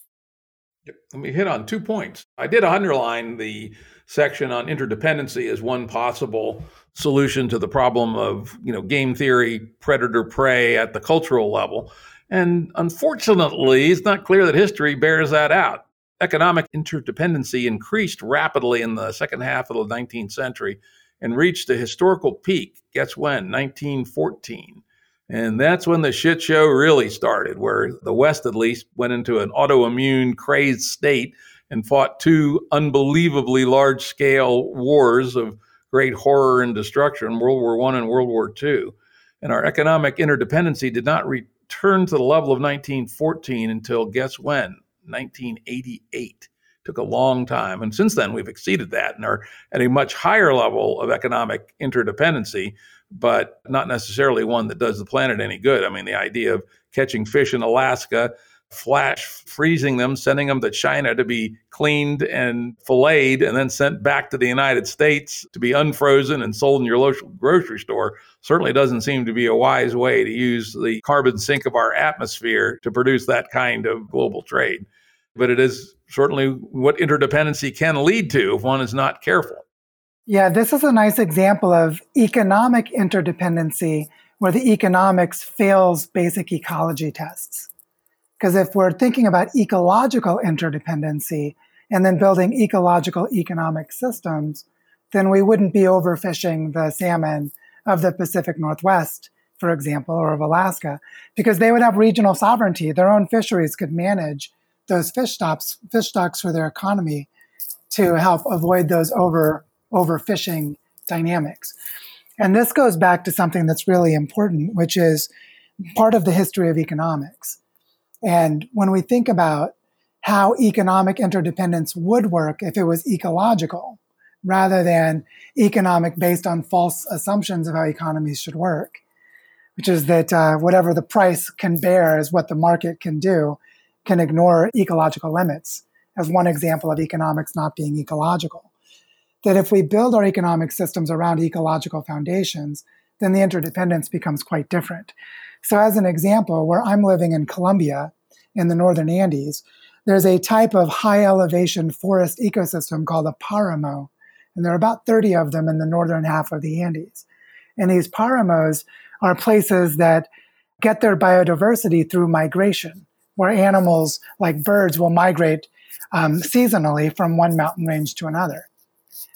Let me hit on two points. I did underline the section on interdependency as one possible solution to the problem of you know game theory predator prey at the cultural level and unfortunately it's not clear that history bears that out economic interdependency increased rapidly in the second half of the 19th century and reached a historical peak guess when 1914 and that's when the shit show really started where the west at least went into an autoimmune crazed state and fought two unbelievably large scale wars of great horror and destruction, World War I and World War II. And our economic interdependency did not return to the level of 1914 until guess when? 1988. Took a long time. And since then, we've exceeded that and are at a much higher level of economic interdependency, but not necessarily one that does the planet any good. I mean, the idea of catching fish in Alaska flash freezing them, sending them to China to be cleaned and filleted, and then sent back to the United States to be unfrozen and sold in your local grocery store certainly doesn't seem to be a wise way to use the carbon sink of our atmosphere to produce that kind of global trade. But it is certainly what interdependency can lead to if one is not careful. Yeah, this is a nice example of economic interdependency where the economics fails basic ecology tests. Because if we're thinking about ecological interdependency and then building ecological economic systems, then we wouldn't be overfishing the salmon of the Pacific Northwest, for example, or of Alaska, because they would have regional sovereignty. Their own fisheries could manage those fish stocks, fish stocks for their economy to help avoid those over overfishing dynamics. And this goes back to something that's really important, which is part of the history of economics. And when we think about how economic interdependence would work if it was ecological, rather than economic based on false assumptions of how economies should work, which is that uh, whatever the price can bear is what the market can do, can ignore ecological limits, as one example of economics not being ecological. That if we build our economic systems around ecological foundations, then the interdependence becomes quite different. So, as an example, where I'm living in Colombia in the northern Andes, there's a type of high elevation forest ecosystem called a paramo, and there are about 30 of them in the northern half of the Andes. And these paramos are places that get their biodiversity through migration, where animals like birds will migrate um, seasonally from one mountain range to another.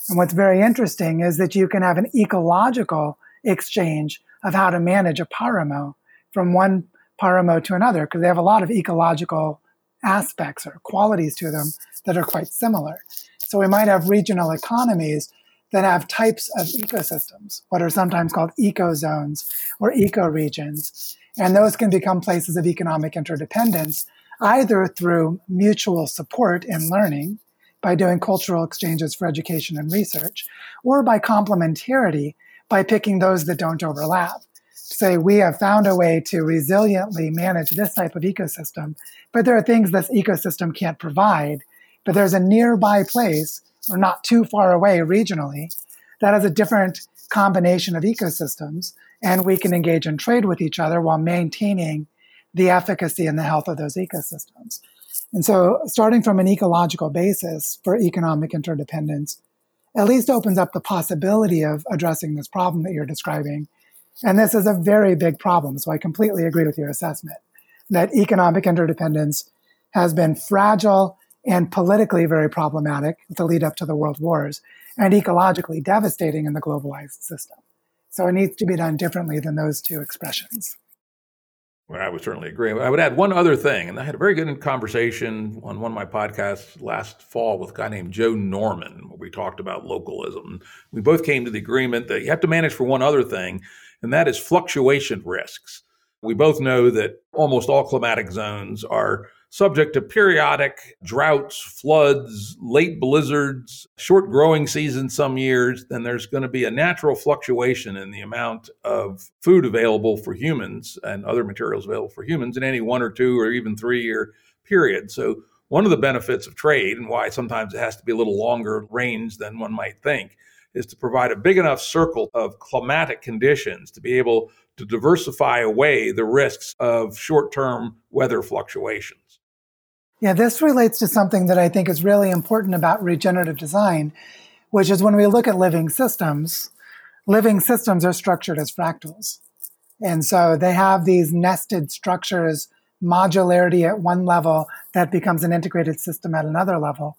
And what's very interesting is that you can have an ecological exchange of how to manage a paramo from one paramo to another, because they have a lot of ecological aspects or qualities to them that are quite similar. So we might have regional economies that have types of ecosystems, what are sometimes called ecozones or ecoregions. And those can become places of economic interdependence, either through mutual support and learning by doing cultural exchanges for education and research, or by complementarity by picking those that don't overlap. Say, we have found a way to resiliently manage this type of ecosystem, but there are things this ecosystem can't provide but there's a nearby place or not too far away regionally that has a different combination of ecosystems and we can engage in trade with each other while maintaining the efficacy and the health of those ecosystems. And so starting from an ecological basis for economic interdependence at least opens up the possibility of addressing this problem that you're describing. And this is a very big problem. So I completely agree with your assessment that economic interdependence has been fragile and politically very problematic with the lead up to the world wars, and ecologically devastating in the globalized system. So it needs to be done differently than those two expressions. Well, I would certainly agree. I would add one other thing, and I had a very good conversation on one of my podcasts last fall with a guy named Joe Norman, where we talked about localism. We both came to the agreement that you have to manage for one other thing, and that is fluctuation risks. We both know that almost all climatic zones are subject to periodic droughts, floods, late blizzards, short growing seasons some years, then there's going to be a natural fluctuation in the amount of food available for humans and other materials available for humans in any one or two or even three year period. So, one of the benefits of trade and why sometimes it has to be a little longer range than one might think is to provide a big enough circle of climatic conditions to be able to diversify away the risks of short term weather fluctuations. Yeah, this relates to something that I think is really important about regenerative design, which is when we look at living systems, living systems are structured as fractals. And so they have these nested structures, modularity at one level that becomes an integrated system at another level.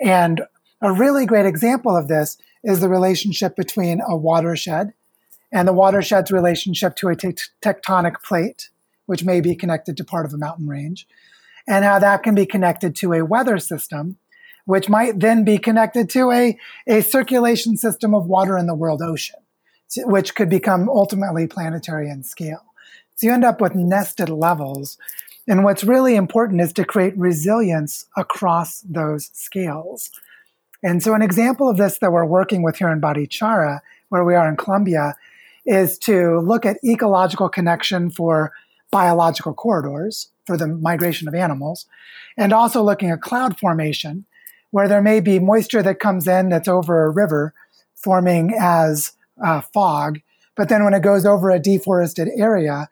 And a really great example of this is the relationship between a watershed and the watershed's relationship to a t- tectonic plate, which may be connected to part of a mountain range and how that can be connected to a weather system, which might then be connected to a, a circulation system of water in the world ocean, which could become ultimately planetary in scale. So you end up with nested levels. And what's really important is to create resilience across those scales. And so, an example of this that we're working with here in Barichara, where we are in Colombia, is to look at ecological connection for biological corridors for the migration of animals, and also looking at cloud formation, where there may be moisture that comes in that's over a river forming as uh, fog, but then when it goes over a deforested area,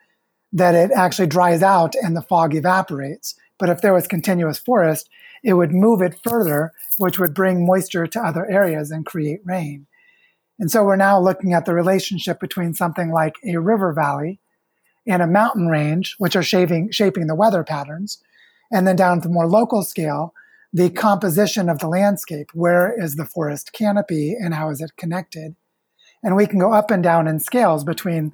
that it actually dries out and the fog evaporates. But if there was continuous forest, it would move it further, which would bring moisture to other areas and create rain. And so we're now looking at the relationship between something like a river valley and a mountain range, which are shaping, shaping the weather patterns. And then down to more local scale, the composition of the landscape. Where is the forest canopy and how is it connected? And we can go up and down in scales between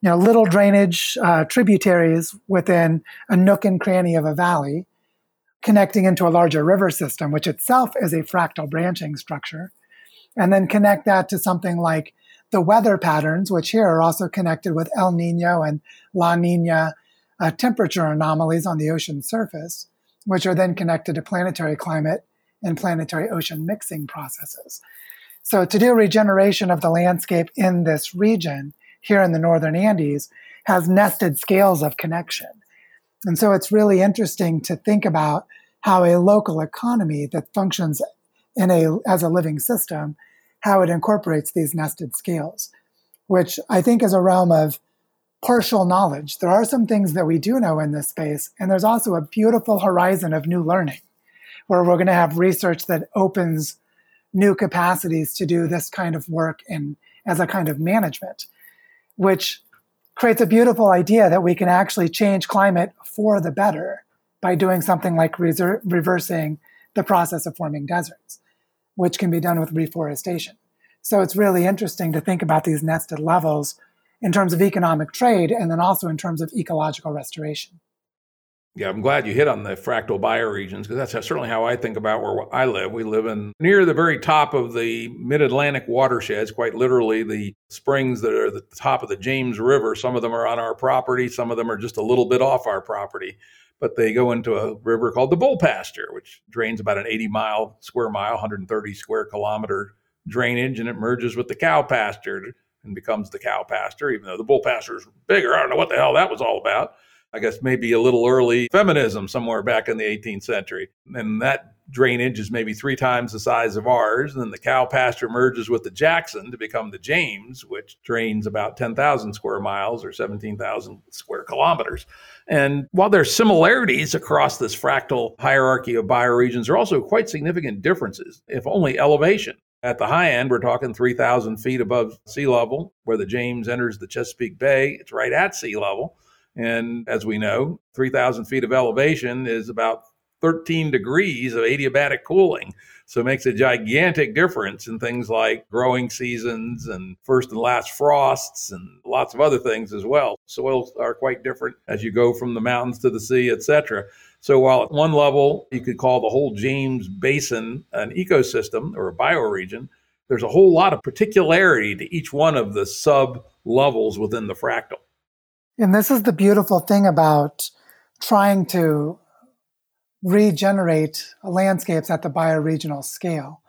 you know, little drainage uh, tributaries within a nook and cranny of a valley, connecting into a larger river system, which itself is a fractal branching structure, and then connect that to something like the weather patterns, which here are also connected with El Nino and La Nina uh, temperature anomalies on the ocean surface, which are then connected to planetary climate and planetary ocean mixing processes. So, to do regeneration of the landscape in this region, here in the northern Andes, has nested scales of connection. And so, it's really interesting to think about how a local economy that functions in a, as a living system, how it incorporates these nested scales, which I think is a realm of partial knowledge. There are some things that we do know in this space, and there's also a beautiful horizon of new learning where we're going to have research that opens new capacities to do this kind of work in as a kind of management, which creates a beautiful idea that we can actually change climate for the better by doing something like reser- reversing the process of forming deserts, which can be done with reforestation. So it's really interesting to think about these nested levels in terms of economic trade and then also in terms of ecological restoration. Yeah, I'm glad you hit on the fractal bioregions because that's certainly how I think about where I live. We live in near the very top of the mid Atlantic watersheds, quite literally the springs that are at the top of the James River. Some of them are on our property, some of them are just a little bit off our property. But they go into a river called the Bull Pasture, which drains about an 80 mile square mile, 130 square kilometer drainage, and it merges with the cow pasture and becomes the cow pasture, even though the bull pasture is bigger. I don't know what the hell that was all about. I guess maybe a little early feminism somewhere back in the 18th century. And that drainage is maybe three times the size of ours. And then the cow pasture merges with the Jackson to become the James, which drains about 10,000 square miles or 17,000 square kilometers. And while there are similarities across this fractal hierarchy of bioregions, there are also quite significant differences, if only elevation. At the high end, we're talking 3,000 feet above sea level, where the James enters the Chesapeake Bay. It's right at sea level. And as we know, 3,000 feet of elevation is about 13 degrees of adiabatic cooling. So it makes a gigantic difference in things like growing seasons and first and last frosts and lots of other things as well. Soils are quite different as you go from the mountains to the sea, etc. So while at one level you could call the whole James Basin an ecosystem or a bioregion, there's a whole lot of particularity to each one of the sub levels within the fractal. And this is the beautiful thing about trying to regenerate landscapes at the bioregional scale.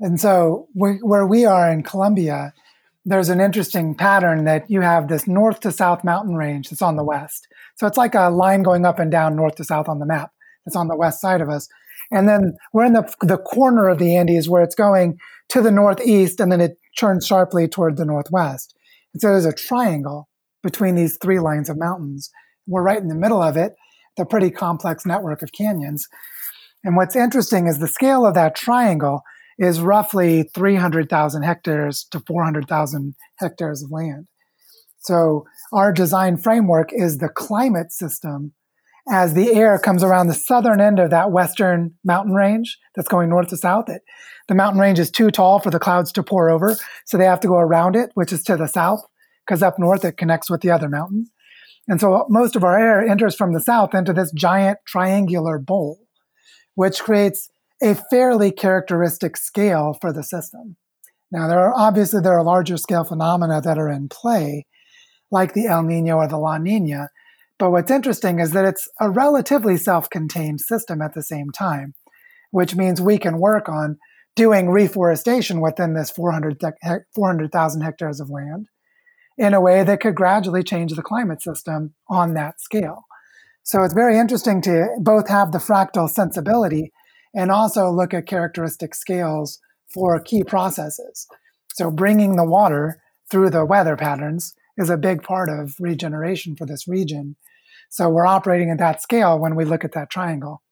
And so, we, where we are in Colombia, there's an interesting pattern that you have this north to south mountain range that's on the west. So it's like a line going up and down north to south on the map. It's on the west side of us. And then we're in the, the corner of the Andes where it's going to the northeast and then it turns sharply toward the northwest. And so there's a triangle between these three lines of mountains. We're right in the middle of it, the pretty complex network of canyons. And what's interesting is the scale of that triangle is roughly 300,000 hectares to 400,000 hectares of land. So our design framework is the climate system as the air comes around the southern end of that western mountain range that's going north to south. It, the mountain range is too tall for the clouds to pour over, so they have to go around it, which is to the south, because up north it connects with the other mountain. And so most of our air enters from the south into this giant triangular bowl, which creates a fairly characteristic scale for the system. Now, there are obviously there are larger scale phenomena that are in play, like the El Nino or the La Nina. But what's interesting is that it's a relatively self-contained system at the same time, which means we can work on doing reforestation within this 400,000 400, hectares of land in a way that could gradually change the climate system on that scale. So it's very interesting to both have the fractal sensibility and also look at characteristic scales for key processes. So bringing the water through the weather patterns is a big part of regeneration for this region. So we're operating at that scale when we look at that triangle.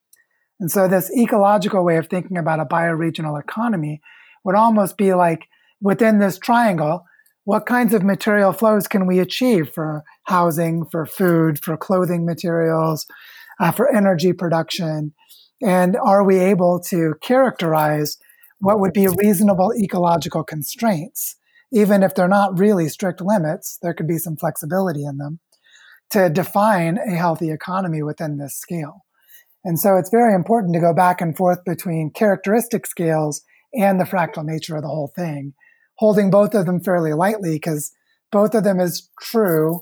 And so this ecological way of thinking about a bioregional economy would almost be like within this triangle, what kinds of material flows can we achieve for housing, for food, for clothing materials, uh, for energy production? And are we able to characterize what would be reasonable ecological constraints? Even if they're not really strict limits, there could be some flexibility in them to define a healthy economy within this scale. And so it's very important to go back and forth between characteristic scales and the fractal nature of the whole thing, holding both of them fairly lightly because both of them is true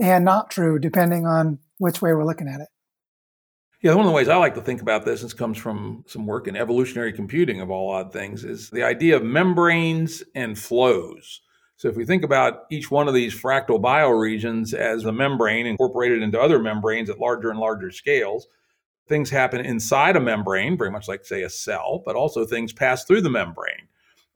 and not true depending on which way we're looking at it. Yeah, one of the ways I like to think about this, this comes from some work in evolutionary computing of all odd things, is the idea of membranes and flows. So if we think about each one of these fractal bioregions as a membrane incorporated into other membranes at larger and larger scales, things happen inside a membrane, very much like, say, a cell, but also things pass through the membrane.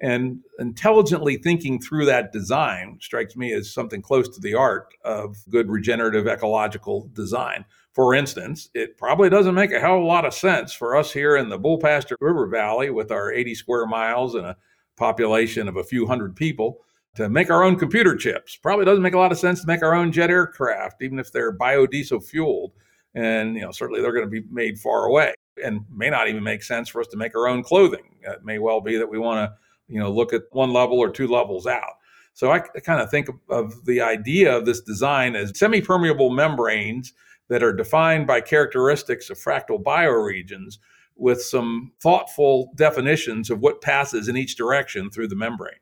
And intelligently thinking through that design strikes me as something close to the art of good regenerative ecological design. For instance, it probably doesn't make a hell of a lot of sense for us here in the Bull Pasture River Valley with our 80 square miles and a population of a few hundred people to make our own computer chips. Probably doesn't make a lot of sense to make our own jet aircraft, even if they're biodiesel fueled and you know certainly they're going to be made far away and may not even make sense for us to make our own clothing it may well be that we want to you know look at one level or two levels out. So i, kind of think of, of the idea of this design as semi-permeable membranes that are defined by characteristics of fractal bioregions with some thoughtful definitions of what passes in each direction through the membranes.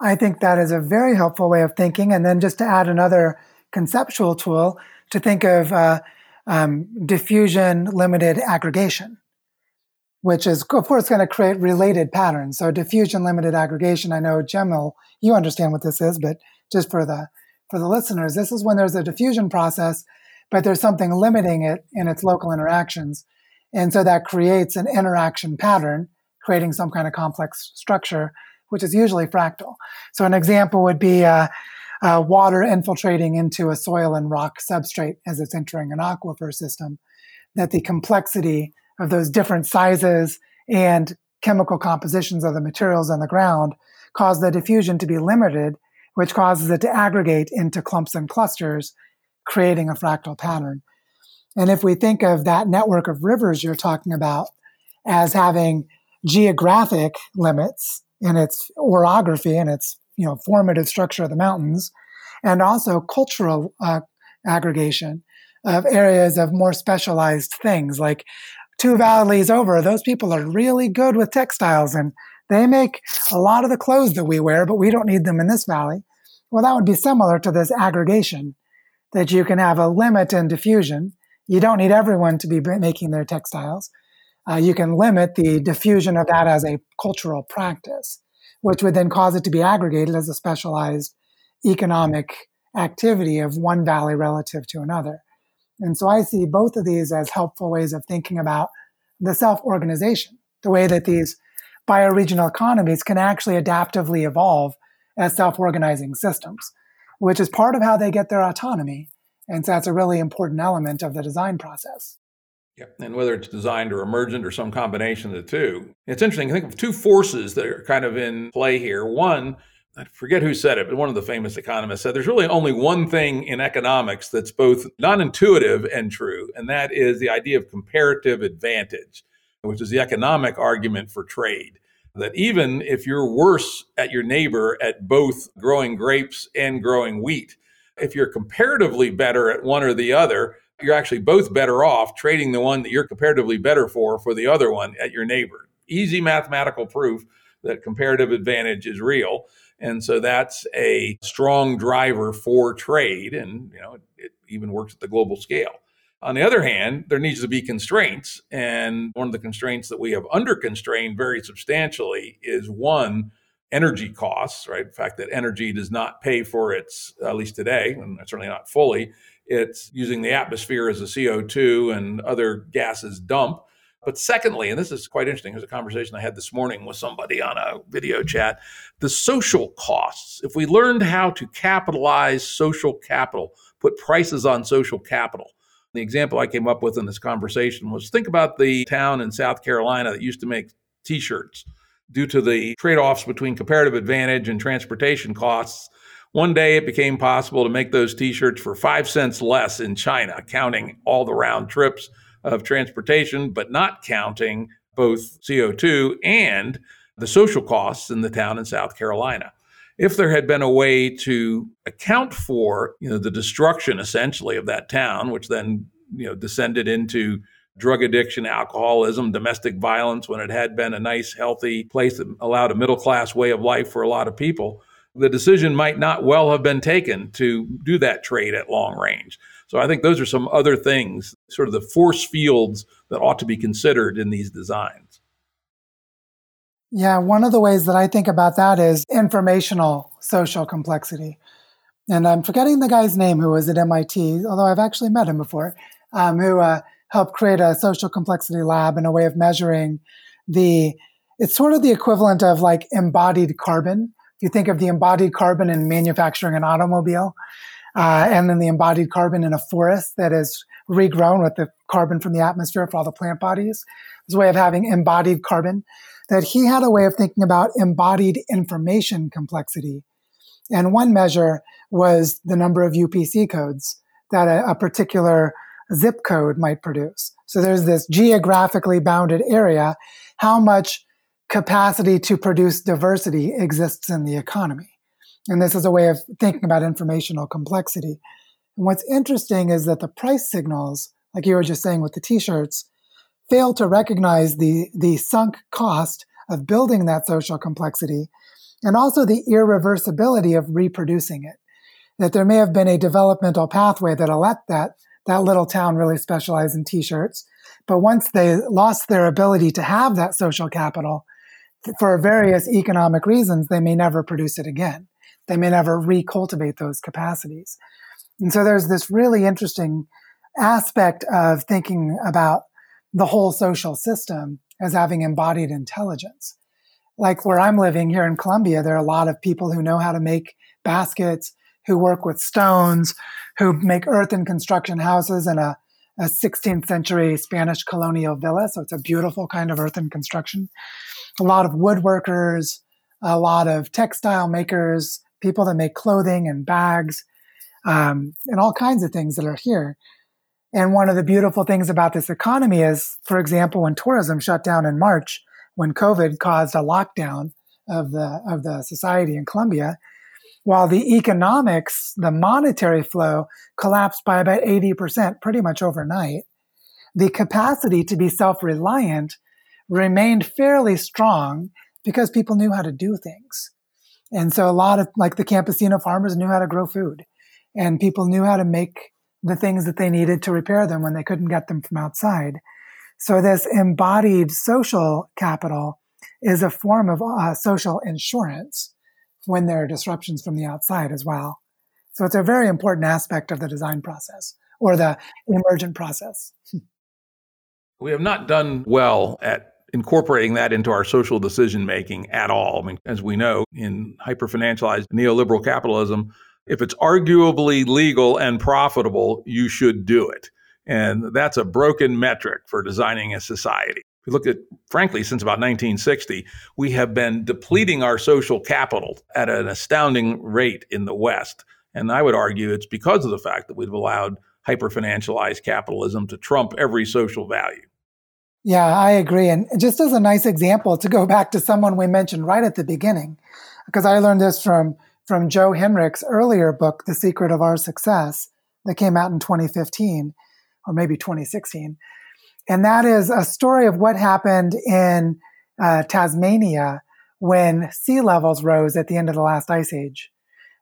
I think that is a very helpful way of thinking. And then just to add another conceptual tool to think of uh, um, diffusion limited aggregation, which is, of course, going to create related patterns. So diffusion limited aggregation, I know, Jim, you understand what this is, but just for the for the listeners, this is when there's a diffusion process, but there's something limiting it in its local interactions. And so that creates an interaction pattern, creating some kind of complex structure, which is usually fractal. So an example would be uh, uh, water infiltrating into a soil and rock substrate as it's entering an aquifer system, that the complexity of those different sizes and chemical compositions of the materials on the ground cause the diffusion to be limited, which causes it to aggregate into clumps and clusters, creating a fractal pattern. And if we think of that network of rivers you're talking about as having geographic limits in its orography and its you know formative structure of the mountains, and also cultural uh, aggregation of areas of more specialized things. Like two valleys over, those people are really good with textiles and they make a lot of the clothes that we wear, but we don't need them in this valley. Well, that would be similar to this aggregation that you can have a limit in diffusion. You don't need everyone to be making their textiles. Uh, you can limit the diffusion of that as a cultural practice which would then cause it to be aggregated as a specialized economic activity of one valley relative to another. And so I see both of these as helpful ways of thinking about the self organization, the way that these bioregional economies can actually adaptively evolve as self organizing systems, which is part of how they get their autonomy. And so that's a really important element of the design process. Yeah. And whether it's designed or emergent or some combination of the two. It's interesting. I think of two forces that are kind of in play here. One, I forget who said it, but one of the famous economists said there's really only one thing in economics that's both non intuitive and true, and that is the idea of comparative advantage, which is the economic argument for trade. That even if you're worse at your neighbor at both growing grapes and growing wheat, if you're comparatively better at one or the other, you're actually both better off trading the one that you're comparatively better for for the other one at your neighbor. Easy mathematical proof that comparative advantage is real. And so that's a strong driver for trade. And, you know, it, it even works at the global scale. On the other hand, there needs to be constraints. And one of the constraints that we have under constrained very substantially is one, energy costs, right? The fact that energy does not pay for its, at least today, and certainly not fully, it's using the atmosphere as a CO2 and other gases dump. But secondly, and this is quite interesting, there's a conversation I had this morning with somebody on a video chat the social costs. If we learned how to capitalize social capital, put prices on social capital. The example I came up with in this conversation was think about the town in South Carolina that used to make t shirts due to the trade offs between comparative advantage and transportation costs, one day it became possible to make those t shirts for five cents less in China, counting all the round trips of transportation, but not counting both CO2 and the social costs in the town in South Carolina. If there had been a way to account for, you know, the destruction essentially of that town, which then, you know, descended into drug addiction, alcoholism, domestic violence, when it had been a nice, healthy place that allowed a middle class way of life for a lot of people, the decision might not well have been taken to do that trade at long range. So I think those are some other things, sort of the force fields that ought to be considered in these designs. Yeah, one of the ways that I think about that is informational social complexity. And I'm forgetting the guy's name who was at MIT, although I've actually met him before, um, who uh, helped create a social complexity lab and a way of measuring the, it's sort of the equivalent of like embodied carbon. If you think of the embodied carbon in manufacturing an automobile, uh, and then the embodied carbon in a forest that is regrown with the carbon from the atmosphere for all the plant bodies. A way of having embodied carbon. That he had a way of thinking about embodied information complexity. And one measure was the number of UPC codes that a, a particular zip code might produce. So there's this geographically bounded area. How much capacity to produce diversity exists in the economy? And this is a way of thinking about informational complexity. And what's interesting is that the price signals, like you were just saying with the t-shirts, fail to recognize the, the sunk cost of building that social complexity and also the irreversibility of reproducing it. That there may have been a developmental pathway that let that, that little town really specialize in t-shirts. But once they lost their ability to have that social capital, for various economic reasons, they may never produce it again they may never recultivate those capacities. And so there's this really interesting aspect of thinking about the whole social system as having embodied intelligence. Like where I'm living here in Colombia, there are a lot of people who know how to make baskets, who work with stones, who make earthen construction houses in a, a 16th century Spanish colonial villa. So it's a beautiful kind of earthen construction. A lot of woodworkers, a lot of textile makers, people that make clothing and bags um, and all kinds of things that are here. And one of the beautiful things about this economy is, for example, when tourism shut down in March, when COVID caused a lockdown of the of the society in Colombia, while the economics, the monetary flow collapsed by about 80% pretty much overnight, the capacity to be self-reliant remained fairly strong because people knew how to do things. And so a lot of like the campesino farmers knew how to grow food and people knew how to make the things that they needed to repair them when they couldn't get them from outside. So this embodied social capital is a form of uh, social insurance when there are disruptions from the outside as well. So it's a very important aspect of the design process or the emergent process. We have not done well at incorporating that into our social decision making at all. I mean, as we know, in hyperfinancialized neoliberal capitalism, if it's arguably legal and profitable, you should do it. And that's a broken metric for designing a society. If you look at, frankly, since about 1960, we have been depleting our social capital at an astounding rate in the West. And I would argue it's because of the fact that we've allowed hyperfinancialized capitalism to trump every social value. Yeah, I agree. And just as a nice example to go back to someone we mentioned right at the beginning, because I learned this from, from Joe Henrich's earlier book, The Secret of Our Success, that came out in 2015 or maybe 2016. And that is a story of what happened in uh, Tasmania when sea levels rose at the end of the last ice age,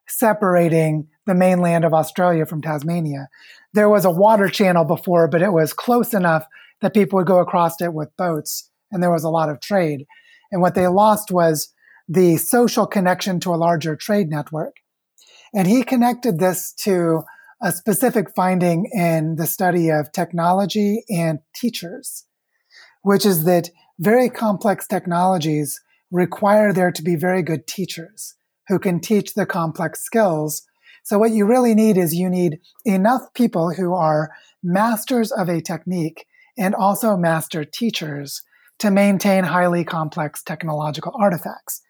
separating the mainland of Australia from Tasmania. There was a water channel before, but it was close enough that people would go across it with boats, and there was a lot of trade. And what they lost was the social connection to a larger trade network. And he connected this to a specific finding in the study of technology and teachers, which is that very complex technologies require there to be very good teachers who can teach the complex skills. So what you really need is you need enough people who are masters of a technique and also master teachers to maintain highly complex technological artifacts.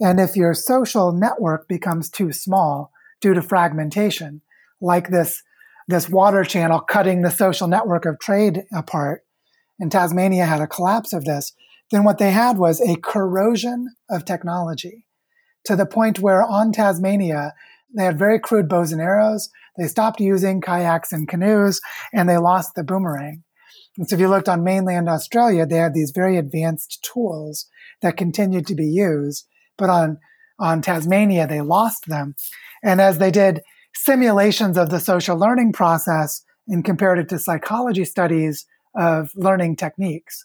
And if your social network becomes too small due to fragmentation, like this, this water channel cutting the social network of trade apart, and Tasmania had a collapse of this, then what they had was a corrosion of technology to the point where on Tasmania, they had very crude bows and arrows. They stopped using kayaks and canoes and they lost the boomerang. And so if you looked on mainland Australia, they had these very advanced tools that continued to be used. But on, on Tasmania, they lost them. And as they did simulations of the social learning process and compared it to psychology studies of learning techniques,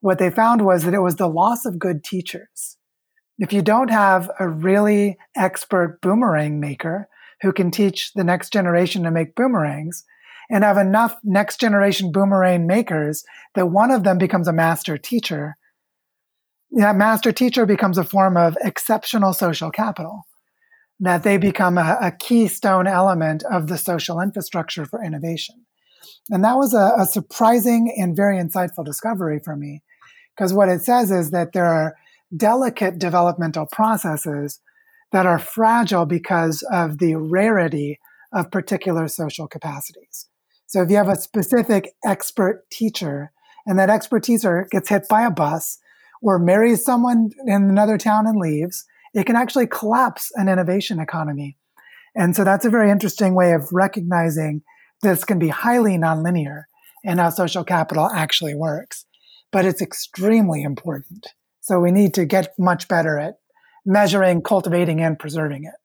what they found was that it was the loss of good teachers. If you don't have a really expert boomerang maker who can teach the next generation to make boomerangs, and have enough next generation boomerang makers that one of them becomes a master teacher, that master teacher becomes a form of exceptional social capital, that they become a, a keystone element of the social infrastructure for innovation. And that was a, a surprising and very insightful discovery for me, because what it says is that there are delicate developmental processes that are fragile because of the rarity of particular social capacities. So if you have a specific expert teacher and that expert teacher gets hit by a bus or marries someone in another town and leaves, it can actually collapse an innovation economy. And so that's a very interesting way of recognizing this can be highly nonlinear and how social capital actually works. But it's extremely important. So we need to get much better at measuring, cultivating, and preserving it.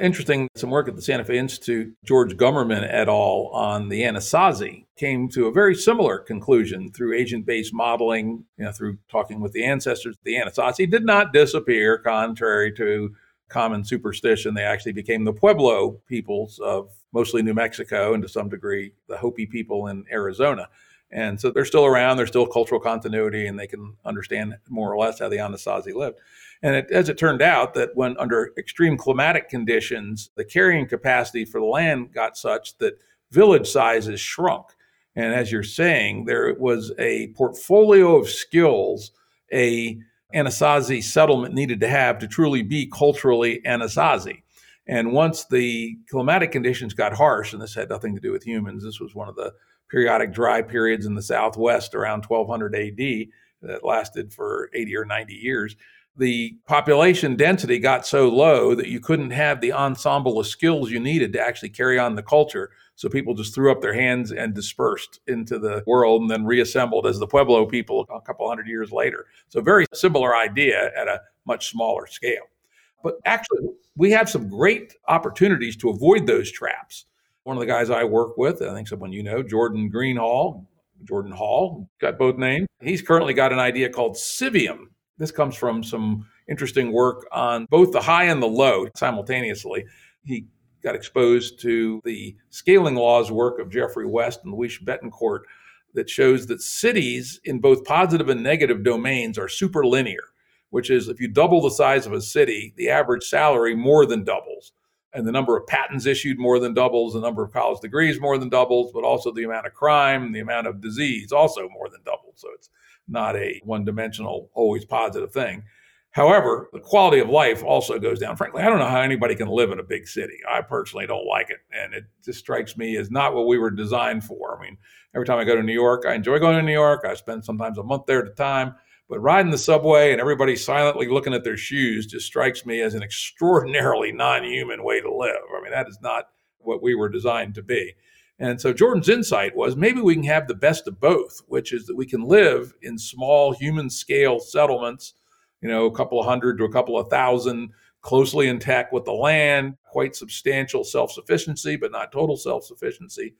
Interesting, some work at the Santa Fe Institute, George Gumerman et al. on the Anasazi came to a very similar conclusion through agent based modeling, you know, through talking with the ancestors. The Anasazi did not disappear, contrary to common superstition. They actually became the Pueblo peoples of mostly New Mexico and to some degree the Hopi people in Arizona. And so they're still around, there's still cultural continuity, and they can understand more or less how the Anasazi lived. And it, as it turned out, that when under extreme climatic conditions, the carrying capacity for the land got such that village sizes shrunk. And as you're saying, there was a portfolio of skills a Anasazi settlement needed to have to truly be culturally Anasazi. And once the climatic conditions got harsh, and this had nothing to do with humans, this was one of the periodic dry periods in the Southwest around 1200 AD that lasted for 80 or 90 years. The population density got so low that you couldn't have the ensemble of skills you needed to actually carry on the culture. So people just threw up their hands and dispersed into the world and then reassembled as the Pueblo people a couple hundred years later. So, very similar idea at a much smaller scale. But actually, we have some great opportunities to avoid those traps. One of the guys I work with, I think someone you know, Jordan Greenhall, Jordan Hall, got both names. He's currently got an idea called Civium. This comes from some interesting work on both the high and the low simultaneously. He got exposed to the scaling laws work of Geoffrey West and Luis Bettencourt that shows that cities in both positive and negative domains are superlinear, which is if you double the size of a city, the average salary more than doubles and the number of patents issued more than doubles, the number of college degrees more than doubles, but also the amount of crime, the amount of disease also more than doubles. So it's not a one dimensional, always positive thing. However, the quality of life also goes down. Frankly, I don't know how anybody can live in a big city. I personally don't like it. And it just strikes me as not what we were designed for. I mean, every time I go to New York, I enjoy going to New York. I spend sometimes a month there at a time. But riding the subway and everybody silently looking at their shoes just strikes me as an extraordinarily non human way to live. I mean, that is not what we were designed to be. And so Jordan's insight was maybe we can have the best of both, which is that we can live in small human scale settlements, you know, a couple of hundred to a couple of thousand, closely intact with the land, quite substantial self sufficiency, but not total self sufficiency.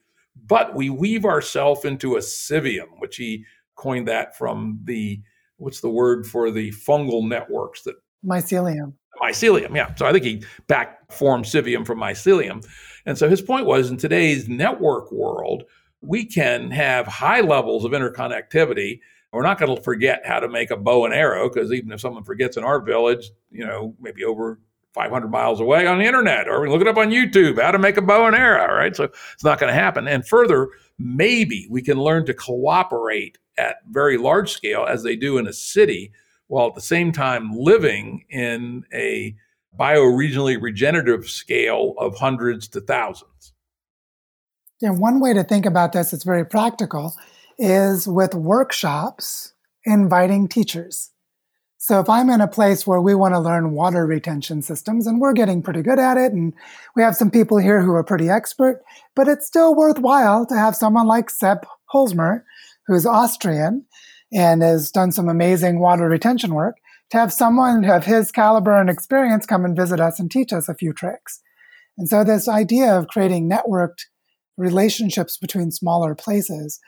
But we weave ourselves into a civium, which he coined that from the what's the word for the fungal networks that mycelium. Mycelium yeah. So i think he back formed civium from mycelium and so his point was in today's network world we can have high levels of interconnectivity we're not going to forget how to make a bow and arrow because even if someone forgets in our village you know maybe over 500 miles away on the internet, or we look it up on YouTube, how to make a bow and arrow, right? So it's not going to happen. And further, maybe we can learn to cooperate at very large scale as they do in a city, while at the same time living in a bioregionally regenerative scale of hundreds to thousands. Yeah, one way to think about this that's very practical is with workshops inviting teachers. So if I'm in a place where we want to learn water retention systems and we're getting pretty good at it and we have some people here who are pretty expert, but it's still worthwhile to have someone like Sepp Holzer, who's Austrian and has done some amazing water retention work, to have someone of his caliber and experience come and visit us and teach us a few tricks. And so this idea of creating networked relationships between smaller places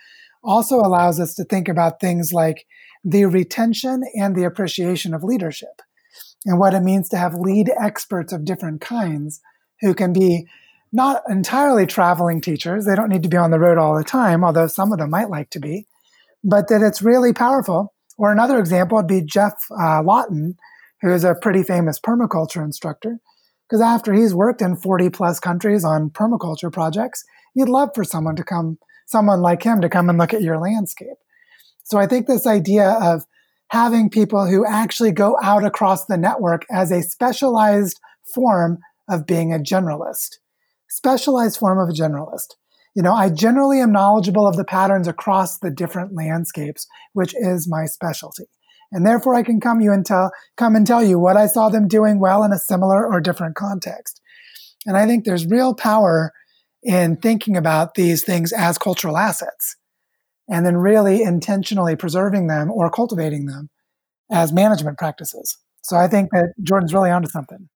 also allows us to think about things like the retention and the appreciation of leadership and what it means to have lead experts of different kinds who can be not entirely traveling teachers. They don't need to be on the road all the time, although some of them might like to be, but that it's really powerful. Or another example would be Geoff uh, Lawton, who is a pretty famous permaculture instructor. Because after he's worked in 40 plus countries on permaculture projects, you'd love for someone to come, someone like him to come and look at your landscape. So I think this idea of having people who actually go out across the network as a specialized form of being a generalist, specialized form of a generalist. You know, I generally am knowledgeable of the patterns across the different landscapes, which is my specialty. And therefore I can come you and tell, come and tell you what I saw them doing well in a similar or different context. And I think there's real power in thinking about these things as cultural assets and then really intentionally preserving them or cultivating them as management practices. So I think that Jordan's really onto something.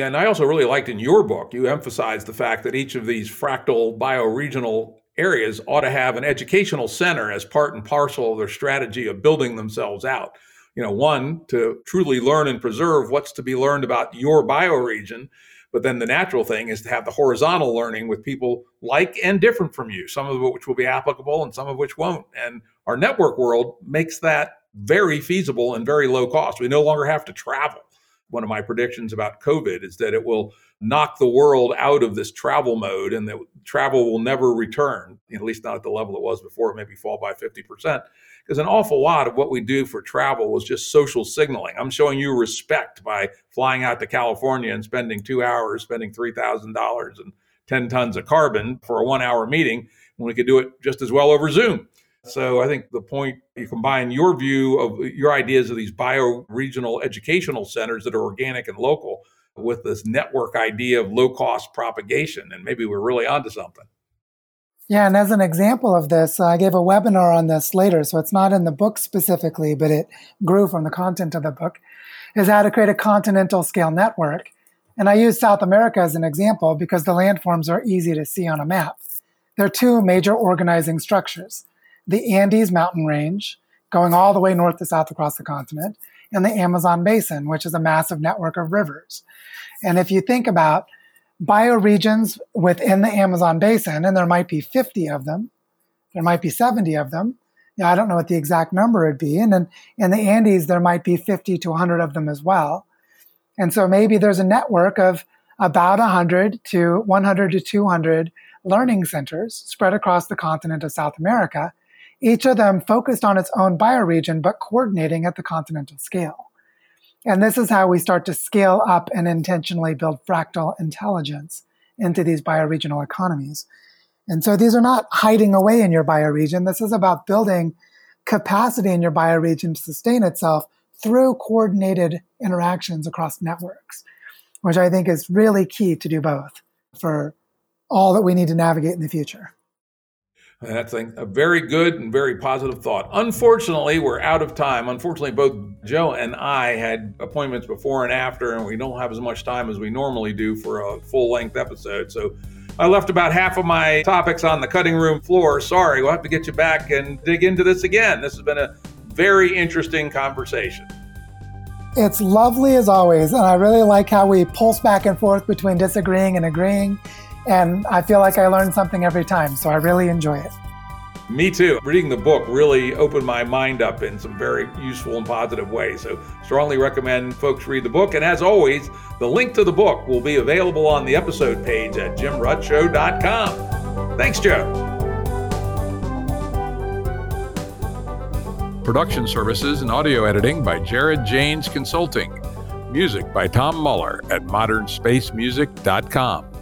And I also really liked in your book, you emphasized the fact that each of these fractal bioregional areas ought to have an educational center as part and parcel of their strategy of building themselves out. You know, one, to truly learn and preserve what's to be learned about your bioregion, but then the natural thing is to have the horizontal learning with people like and different from you, some of which will be applicable and some of which won't. And our network world makes that very feasible and very low cost. We no longer have to travel. One of my predictions about COVID is that it will knock the world out of this travel mode and that travel will never return, at least not at the level it was before, maybe fall by 50% because an awful lot of what we do for travel was just social signaling. I'm showing you respect by flying out to California and spending two hours, spending $3,000 and 10 tons of carbon for a one hour meeting when we could do it just as well over Zoom. So I think the point you combine your view of your ideas of these bio-regional educational centers that are organic and local with this network idea of low cost propagation. And maybe we're really onto something. Yeah, and as an example of this, I gave a webinar on this later, so it's not in the book specifically, but it grew from the content of the book, is how to create a continental scale network. And I use South America as an example because the landforms are easy to see on a map. There are two major organizing structures the Andes mountain range, going all the way north to south across the continent, and the Amazon basin, which is a massive network of rivers. And if you think about bioregions within the Amazon basin, and there might be 50 of them, there might be 70 of them. Yeah, I don't know what the exact number would be. And then in the Andes, there might be 50 to 100 of them as well. And so maybe there's a network of about 100 to 100 to 200 learning centers spread across the continent of South America, each of them focused on its own bioregion, but coordinating at the continental scale. And this is how we start to scale up and intentionally build fractal intelligence into these bioregional economies. And so these are not hiding away in your bioregion. This is about building capacity in your bioregion to sustain itself through coordinated interactions across networks, which I think is really key to do both for all that we need to navigate in the future. That's a very good and very positive thought. Unfortunately, we're out of time. Unfortunately, both Joe and I had appointments before and after, and we don't have as much time as we normally do for a full length episode. So I left about half of my topics on the cutting room floor. Sorry, we'll have to get you back and dig into this again. This has been a very interesting conversation. It's lovely as always, and I really like how we pulse back and forth between disagreeing and agreeing and I feel like I learn something every time. So I really enjoy it. Me too. Reading the book really opened my mind up in some very useful and positive ways. So, strongly recommend folks read the book. And as always, the link to the book will be available on the episode page at jimruttshow.com. Thanks, Joe. Production services and audio editing by Jared Janes Consulting. Music by Tom Muller at modernspacemusic.com.